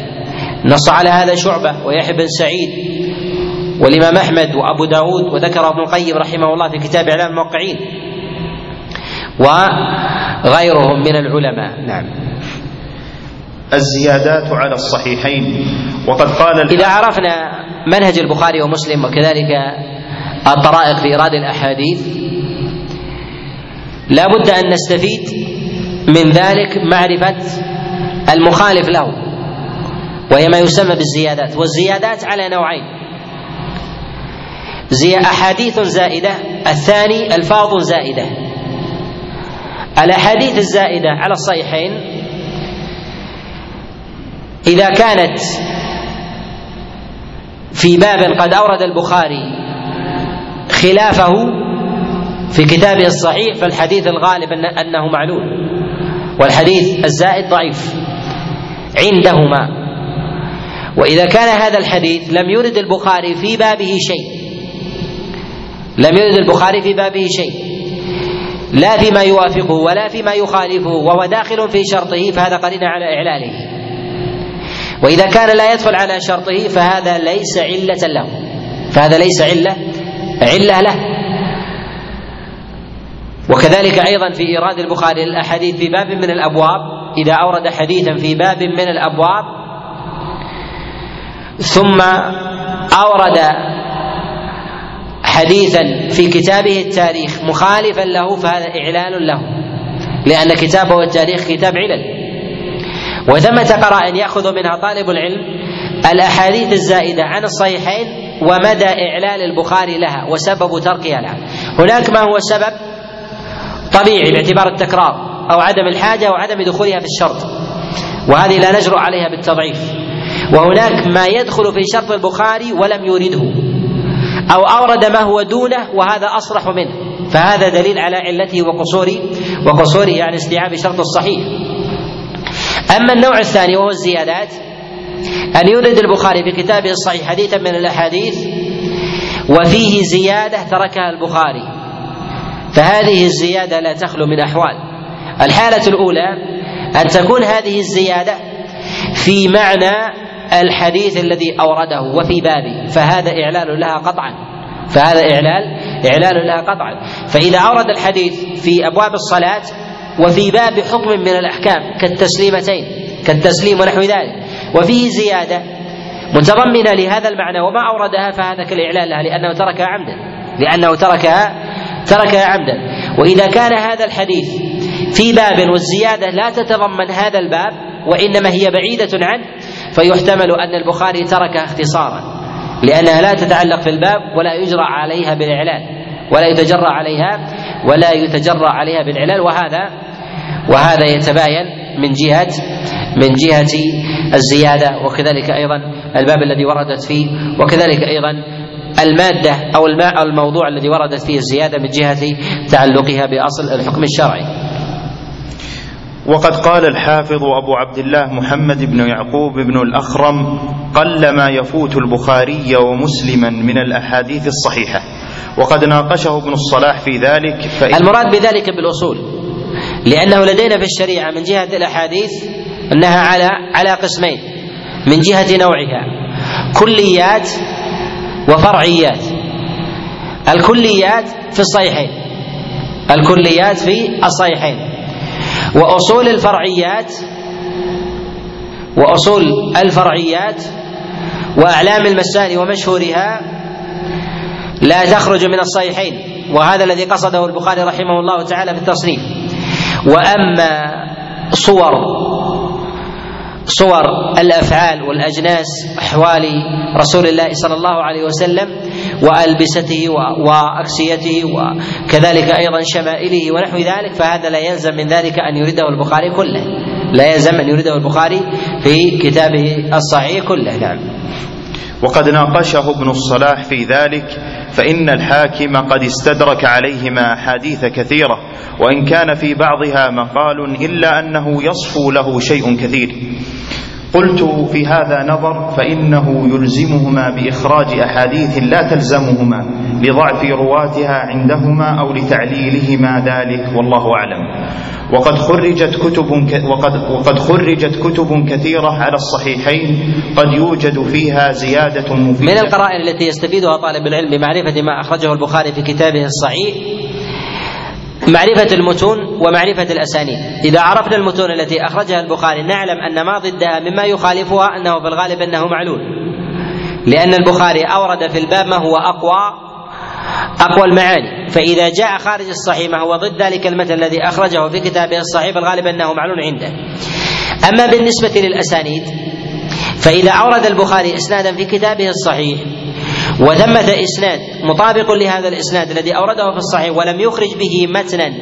نص على هذا شعبة ويحيى بن سعيد والإمام أحمد وأبو داود وذكر ابن القيم رحمه الله في كتاب إعلام الموقعين وغيرهم من العلماء. نعم. الزيادات على الصحيحين وقد قال إذا عرفنا منهج البخاري ومسلم وكذلك الطرائق في إيراد الأحاديث لا بد أن نستفيد من ذلك معرفة المخالف له. وهي ما يسمى بالزيادات والزيادات على نوعين. زي أحاديث زائدة الثاني ألفاظ زائدة. الأحاديث الزائدة على الصحيحين إذا كانت في باب قد أورد البخاري خلافه في كتابه الصحيح فالحديث الغالب أنه معلول والحديث الزائد ضعيف. عندهما. وإذا كان هذا الحديث لم يرد البخاري في بابه شيء. لم يرد البخاري في بابه شيء. لا فيما يوافقه ولا فيما يخالفه وهو داخل في شرطه فهذا قرينة على إعلاله. وإذا كان لا يدخل على شرطه فهذا ليس علة له. فهذا ليس علة علة له. وكذلك أيضا في إيراد البخاري الأحاديث في باب من الأبواب إذا أورد حديثا في باب من الأبواب ثم أورد حديثا في كتابه التاريخ مخالفا له فهذا إعلان له لأن كتابه التاريخ كتاب علل. وثمة قرائن يأخذ منها طالب العلم الأحاديث الزائدة عن الصحيحين ومدى إعلال البخاري لها وسبب تركها لها. هناك ما هو سبب؟ طبيعي باعتبار التكرار أو عدم الحاجة أو عدم دخولها في الشرط وهذه لا نجرؤ عليها بالتضعيف. وهناك ما يدخل في شرط البخاري ولم يورده. أو أورد ما هو دونه وهذا أصرح منه. فهذا دليل على علته وقصوره وقصوره يعني استيعاب شرط الصحيح. أما النوع الثاني وهو الزيادات أن يورد البخاري في كتابه الصحيح حديثا من الأحاديث وفيه زيادة تركها البخاري. فهذه الزيادة لا تخلو من أحوال. الحالة الأولى أن تكون هذه الزيادة في معنى الحديث الذي أورده وفي بابه. فهذا إعلان لها قطعا. فهذا إعلان إعلان لها قطعا. فإذا أورد الحديث في أبواب الصلاة وفي باب حكم من الأحكام كالتسليمتين كالتسليم ونحو ذلك وفيه زيادة متضمنة لهذا المعنى وما أوردها فهذا كالإعلان لها لأنه تركها عمدا. لأنه تركها تركها عمدا. وإذا كان هذا الحديث في باب والزيادة لا تتضمن هذا الباب وإنما هي بعيدة عنه فيحتمل أن البخاري تركها اختصارا لأنها لا تتعلق في الباب ولا يجرى عليها بالإعلان ولا يتجرى عليها ولا يتجرى عليها بالعلال وهذا وهذا يتباين من جهة من جهة الزيادة وكذلك أيضا الباب الذي وردت فيه وكذلك أيضا المادة أو الماء الموضوع الذي وردت فيه الزيادة من جهة تعلقها بأصل الحكم الشرعي. وقد قال الحافظ أبو عبد الله محمد بن يعقوب بن الأخرم قل ما يفوت البخاري ومسلما من الأحاديث الصحيحة. وقد ناقشه ابن الصلاح في ذلك فإن المراد بذلك بالأصول لأنه لدينا في الشريعة من جهة الأحاديث أنها على على قسمين من جهة نوعها كليات وفرعيات. الكليات في الصحيحين الكليات في الصحيحين. وأصول الفرعيات وأصول الفرعيات وأعلام المسائل ومشهورها لا تخرج من الصحيحين وهذا الذي قصده البخاري رحمه الله تعالى في التصنيف. وأما صور صور الأفعال والأجناس أحوال رسول الله صلى الله عليه وسلم وألبسته وأكسيته وكذلك أيضا شمائله ونحو ذلك فهذا لا يلزم من ذلك أن يريده البخاري كله. لا يلزم أن يريده البخاري في كتابه الصحيح كله. نعم. وقد ناقشه ابن الصلاح في ذلك فإن الحاكم قد استدرك عليهما أحاديث كثيرة وإن كان في بعضها مقال إلا أنه يصفو له شيء كثير. قلت في هذا نظر فإنه يلزمهما بإخراج أحاديث لا تلزمهما لضعف رواتها عندهما أو لتعليلهما ذلك والله أعلم. وقد خرجت كتب وقد وقد خرجت كتب كثيرة على الصحيحين قد يوجد فيها زيادة مفيدة. من القرائن التي يستفيدها طالب العلم بمعرفة ما أخرجه البخاري في كتابه الصحيح معرفة المتون ومعرفة الأسانيد. إذا عرفنا المتون التي أخرجها البخاري نعلم أن ما ضدها مما يخالفها أنه في الغالب أنه معلول. لأن البخاري أورد في الباب ما هو أقوى أقوى المعاني. فإذا جاء خارج الصحيح ما هو ضد ذلك المثل الذي أخرجه في كتابه الصحيح فالغالب أنه معلول عنده. أما بالنسبة للأسانيد فإذا أورد البخاري إسنادا في كتابه الصحيح وثمة إسناد مطابق لهذا الإسناد الذي أورده في الصحيح ولم يخرج به متنا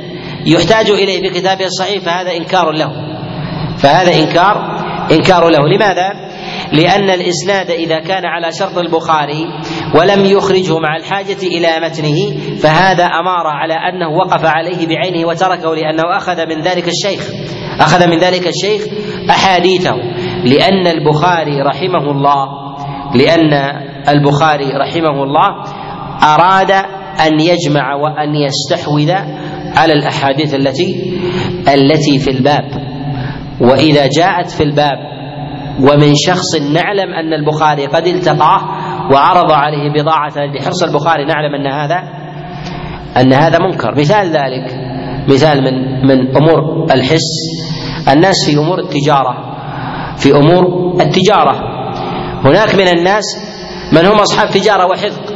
يحتاج إليه في كتابه الصحيح فهذا إنكار له. فهذا إنكار إنكار له. لماذا؟ لأن الإسناد إذا كان على شرط البخاري ولم يخرجه مع الحاجة إلى متنه فهذا أمارة على أنه وقف عليه بعينه وتركه لأنه أخذ من ذلك الشيخ أخذ من ذلك الشيخ أحاديثه. لأن البخاري رحمه الله لأن البخاري رحمه الله أراد أن يجمع وأن يستحوذ على الأحاديث التي التي في الباب. وإذا جاءت في الباب ومن شخص نعلم أن البخاري قد التقاه وعرض عليه بضاعة لحرص البخاري نعلم أن هذا أن هذا منكر. مثال ذلك مثال من من أمور الحس. الناس في أمور التجارة في أمور التجارة. هناك من الناس من هم أصحاب تجارة وحذق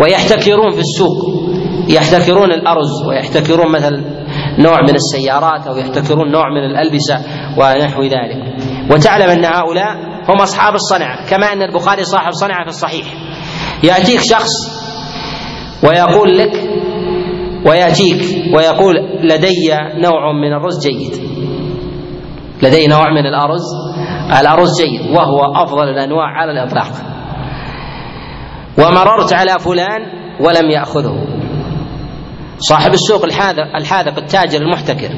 ويحتكرون في السوق يحتكرون الأرز ويحتكرون مثل نوع من السيارات أو يحتكرون نوع من الألبسة ونحو ذلك. وتعلم أن هؤلاء هم أصحاب الصنعة كما أن البخاري صاحب صنعة في الصحيح. يأتيك شخص ويقول لك ويأتيك ويقول لدي نوع من الرز جيد. لدي نوع من الأرز الأرز جيد وهو أفضل الأنواع على الإطلاق. ومررت على فلان ولم يأخذه صاحب السوق الحاذق التاجر المحتكر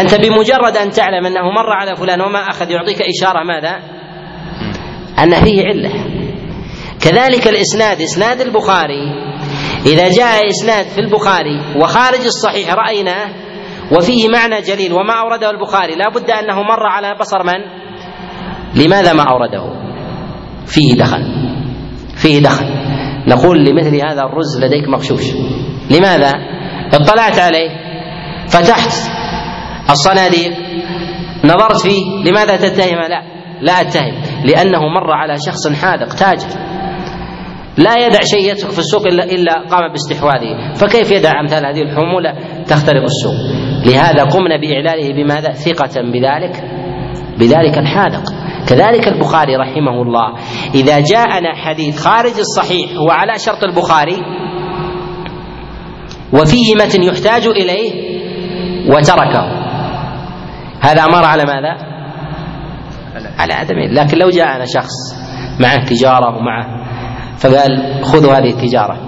أنت بمجرد أن تعلم أنه مر على فلان وما أخذ يعطيك إشارة ماذا؟ أن فيه علة كذلك الإسناد إسناد البخاري إذا جاء إسناد في البخاري وخارج الصحيح رأيناه وفيه معنى جليل وما أورده البخاري لا بد أنه مر على بصر من؟ لماذا ما أورده؟ فيه دخل فيه دخل. نقول لمثل هذا الرز لديك مغشوش. لماذا؟ اطلعت عليه فتحت الصناديق نظرت فيه لماذا تتهم؟ لا لا أتهم. لأنه مر على شخص حاذق تاجر. لا يدع شيء يترك في السوق الا إلا قام باستحواذه. فكيف يدع أمثال هذه الحمولة؟ تخترق السوق. لهذا قمنا بإعلاله بماذا؟ ثقة بذلك بذلك الحاذق. كذلك البخاري رحمه الله. إذا جاءنا حديث خارج الصحيح هو على شرط البخاري وفيه متن يحتاج إليه وتركه. هذا أمر على ماذا؟ على عدم لكن لو جاءنا شخص معه تجارة ومعه فقال خذوا هذه التجارة.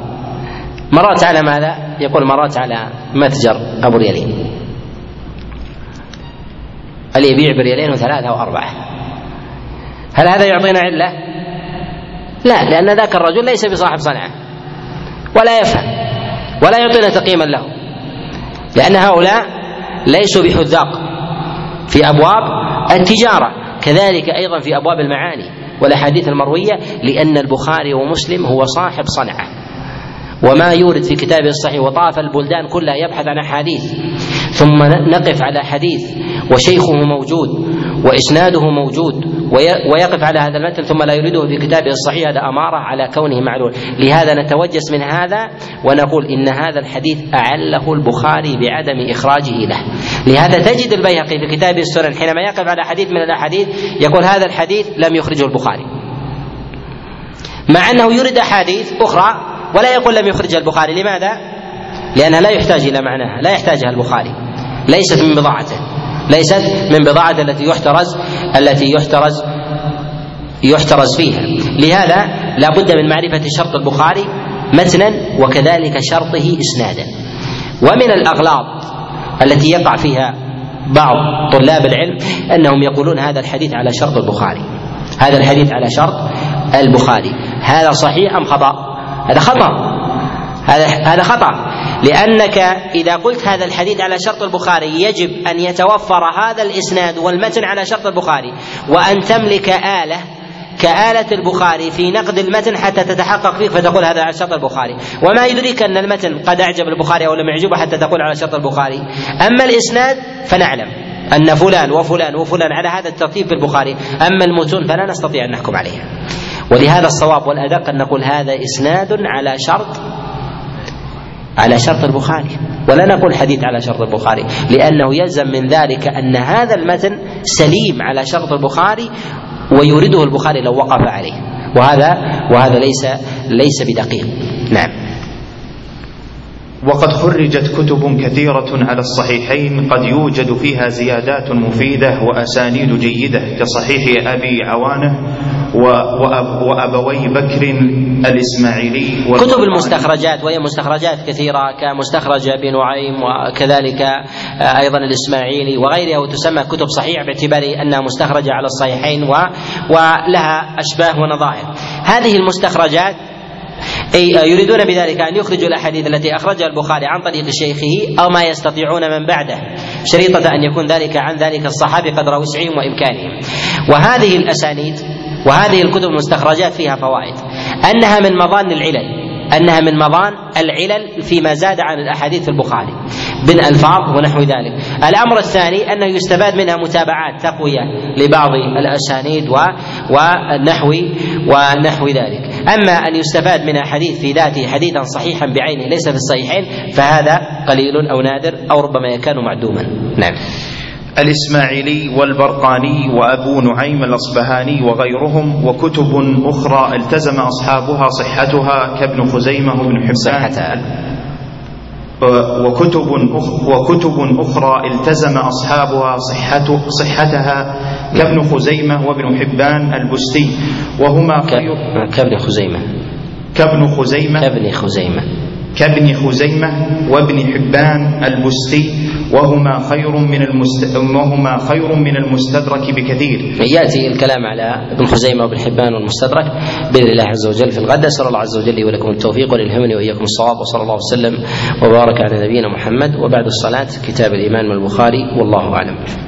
مررت على ماذا؟ يقول مررت على متجر أبو ريالين اللي يبيع بريالين وثلاثة وأربعة. هل هذا يعطينا علة؟ لا لأن ذاك الرجل ليس بصاحب صنعة ولا يفهم ولا يعطينا تقييما له لأن هؤلاء ليسوا بحذاق في أبواب التجارة كذلك أيضا في أبواب المعاني والأحاديث المروية لأن البخاري ومسلم هو صاحب صنعة وما يورد في كتابه الصحيح وطاف البلدان كلها يبحث عن أحاديث ثم نقف على حديث وشيخه موجود وإسناده موجود ويقف على هذا المتن ثم لا يريده في كتابه الصحيح. هذا أمارة على كونه معلول. لهذا نتوجس من هذا ونقول إن هذا الحديث أعله البخاري بعدم إخراجه له. لهذا تجد البيهقي في كتابه السنن حينما يقف على حديث من الأحاديث يقول هذا الحديث لم يخرجه البخاري. مع أنه يريد أحاديث أخرى ولا يقول لم يخرجها البخاري. لماذا؟ لأنها لا يحتاج إلى معناها. لا يحتاجها البخاري. ليست من بضاعته. ليست من بضاعته التي يحترز التي يحترز يحترز فيها. لهذا لا بد من معرفة شرط البخاري متنا وكذلك شرطه إسنادا. ومن الأغلاط التي يقع فيها بعض طلاب العلم أنهم يقولون هذا الحديث على شرط البخاري. هذا الحديث على شرط البخاري. هذا صحيح أم خطأ؟ هذا خطأ. هذا هذا خطأ. لأنك إذا قلت هذا الحديث على شرط البخاري يجب أن يتوفر هذا الإسناد والمتن على شرط البخاري. وأن تملك آلة كآلة البخاري في نقد المتن حتى تتحقق فيه فتقول هذا على شرط البخاري. وما يدريك أن المتن قد أعجب البخاري أو لم يعجبه حتى تقول على شرط البخاري. أما الإسناد فنعلم أن فلان وفلان وفلان على هذا الترتيب في البخاري. أما المتون فلا نستطيع أن نحكم عليها. ولهذا الصواب والأدق أن نقول هذا إسناد على شرط على شرط البخاري. ولا نقول حديث على شرط البخاري لأنه يلزم من ذلك أن هذا المتن سليم على شرط البخاري ويورده البخاري لو وقف عليه. وهذا وهذا ليس ليس بدقيق. نعم. وقد خرجت كتب كثيرة على الصحيحين قد يوجد فيها زيادات مفيدة وأسانيد جيدة كصحيح أبي عوانة وأبوي بكر الإسماعيلي كتب المستخرجات وهي مستخرجات كثيرة كمستخرج أبي نعيم وكذلك أيضا الإسماعيلي وغيرها وتسمى كتب صحيح باعتبار أنها مستخرجة على الصحيحين ولها أشباه ونظائر. هذه المستخرجات أي يريدون بذلك أن يخرجوا الأحاديث التي أخرجها البخاري عن طريق شيخه أو ما يستطيعون من بعده شريطة أن يكون ذلك عن ذلك الصحابي قدر وسعهم وإمكانهم. وهذه الأسانيد وهذه الكتب المستخرجات فيها فوائد أنها من مظان العلل أنها من مظان العلل فيما زاد عن الأحاديث في البخاري من ألفاظ ونحو ذلك. الأمر الثاني أنه يستفاد منها متابعات تقوية لبعض الأسانيد ونحو ونحو ذلك. أما أن يستفاد من حديث في ذاته حديثا صحيحا بعينه ليس في الصحيحين فهذا قليل أو نادر أو ربما يكون معدوما. نعم. الإسماعيلي والبرقاني وأبو نعيم الأصبهاني وغيرهم وكتب أخرى التزم أصحابها صحتها كابن خزيمة وابن حبان. وكتب وكتب أخرى التزم أصحابها صحته صحتها كابن خزيمة وابن حبان البستي. وهما كابن خزيمة. كابن خزيمة. كابن خزيمة. كابن خزيمة وابن حبان البستي. وهما خير من المست... وهما خير من المستدرك بكثير. يأتي الكلام على ابن خزيمة وابن حبان والمستدرك بإذن الله عز وجل في الغد أسأل الله عز وجل لي ولكم التوفيق وليلهمني وإياكم الصواب وصلى الله وسلم وبارك على نبينا محمد وبعد الصلاة كتاب الإيمان من البخاري والله أعلم.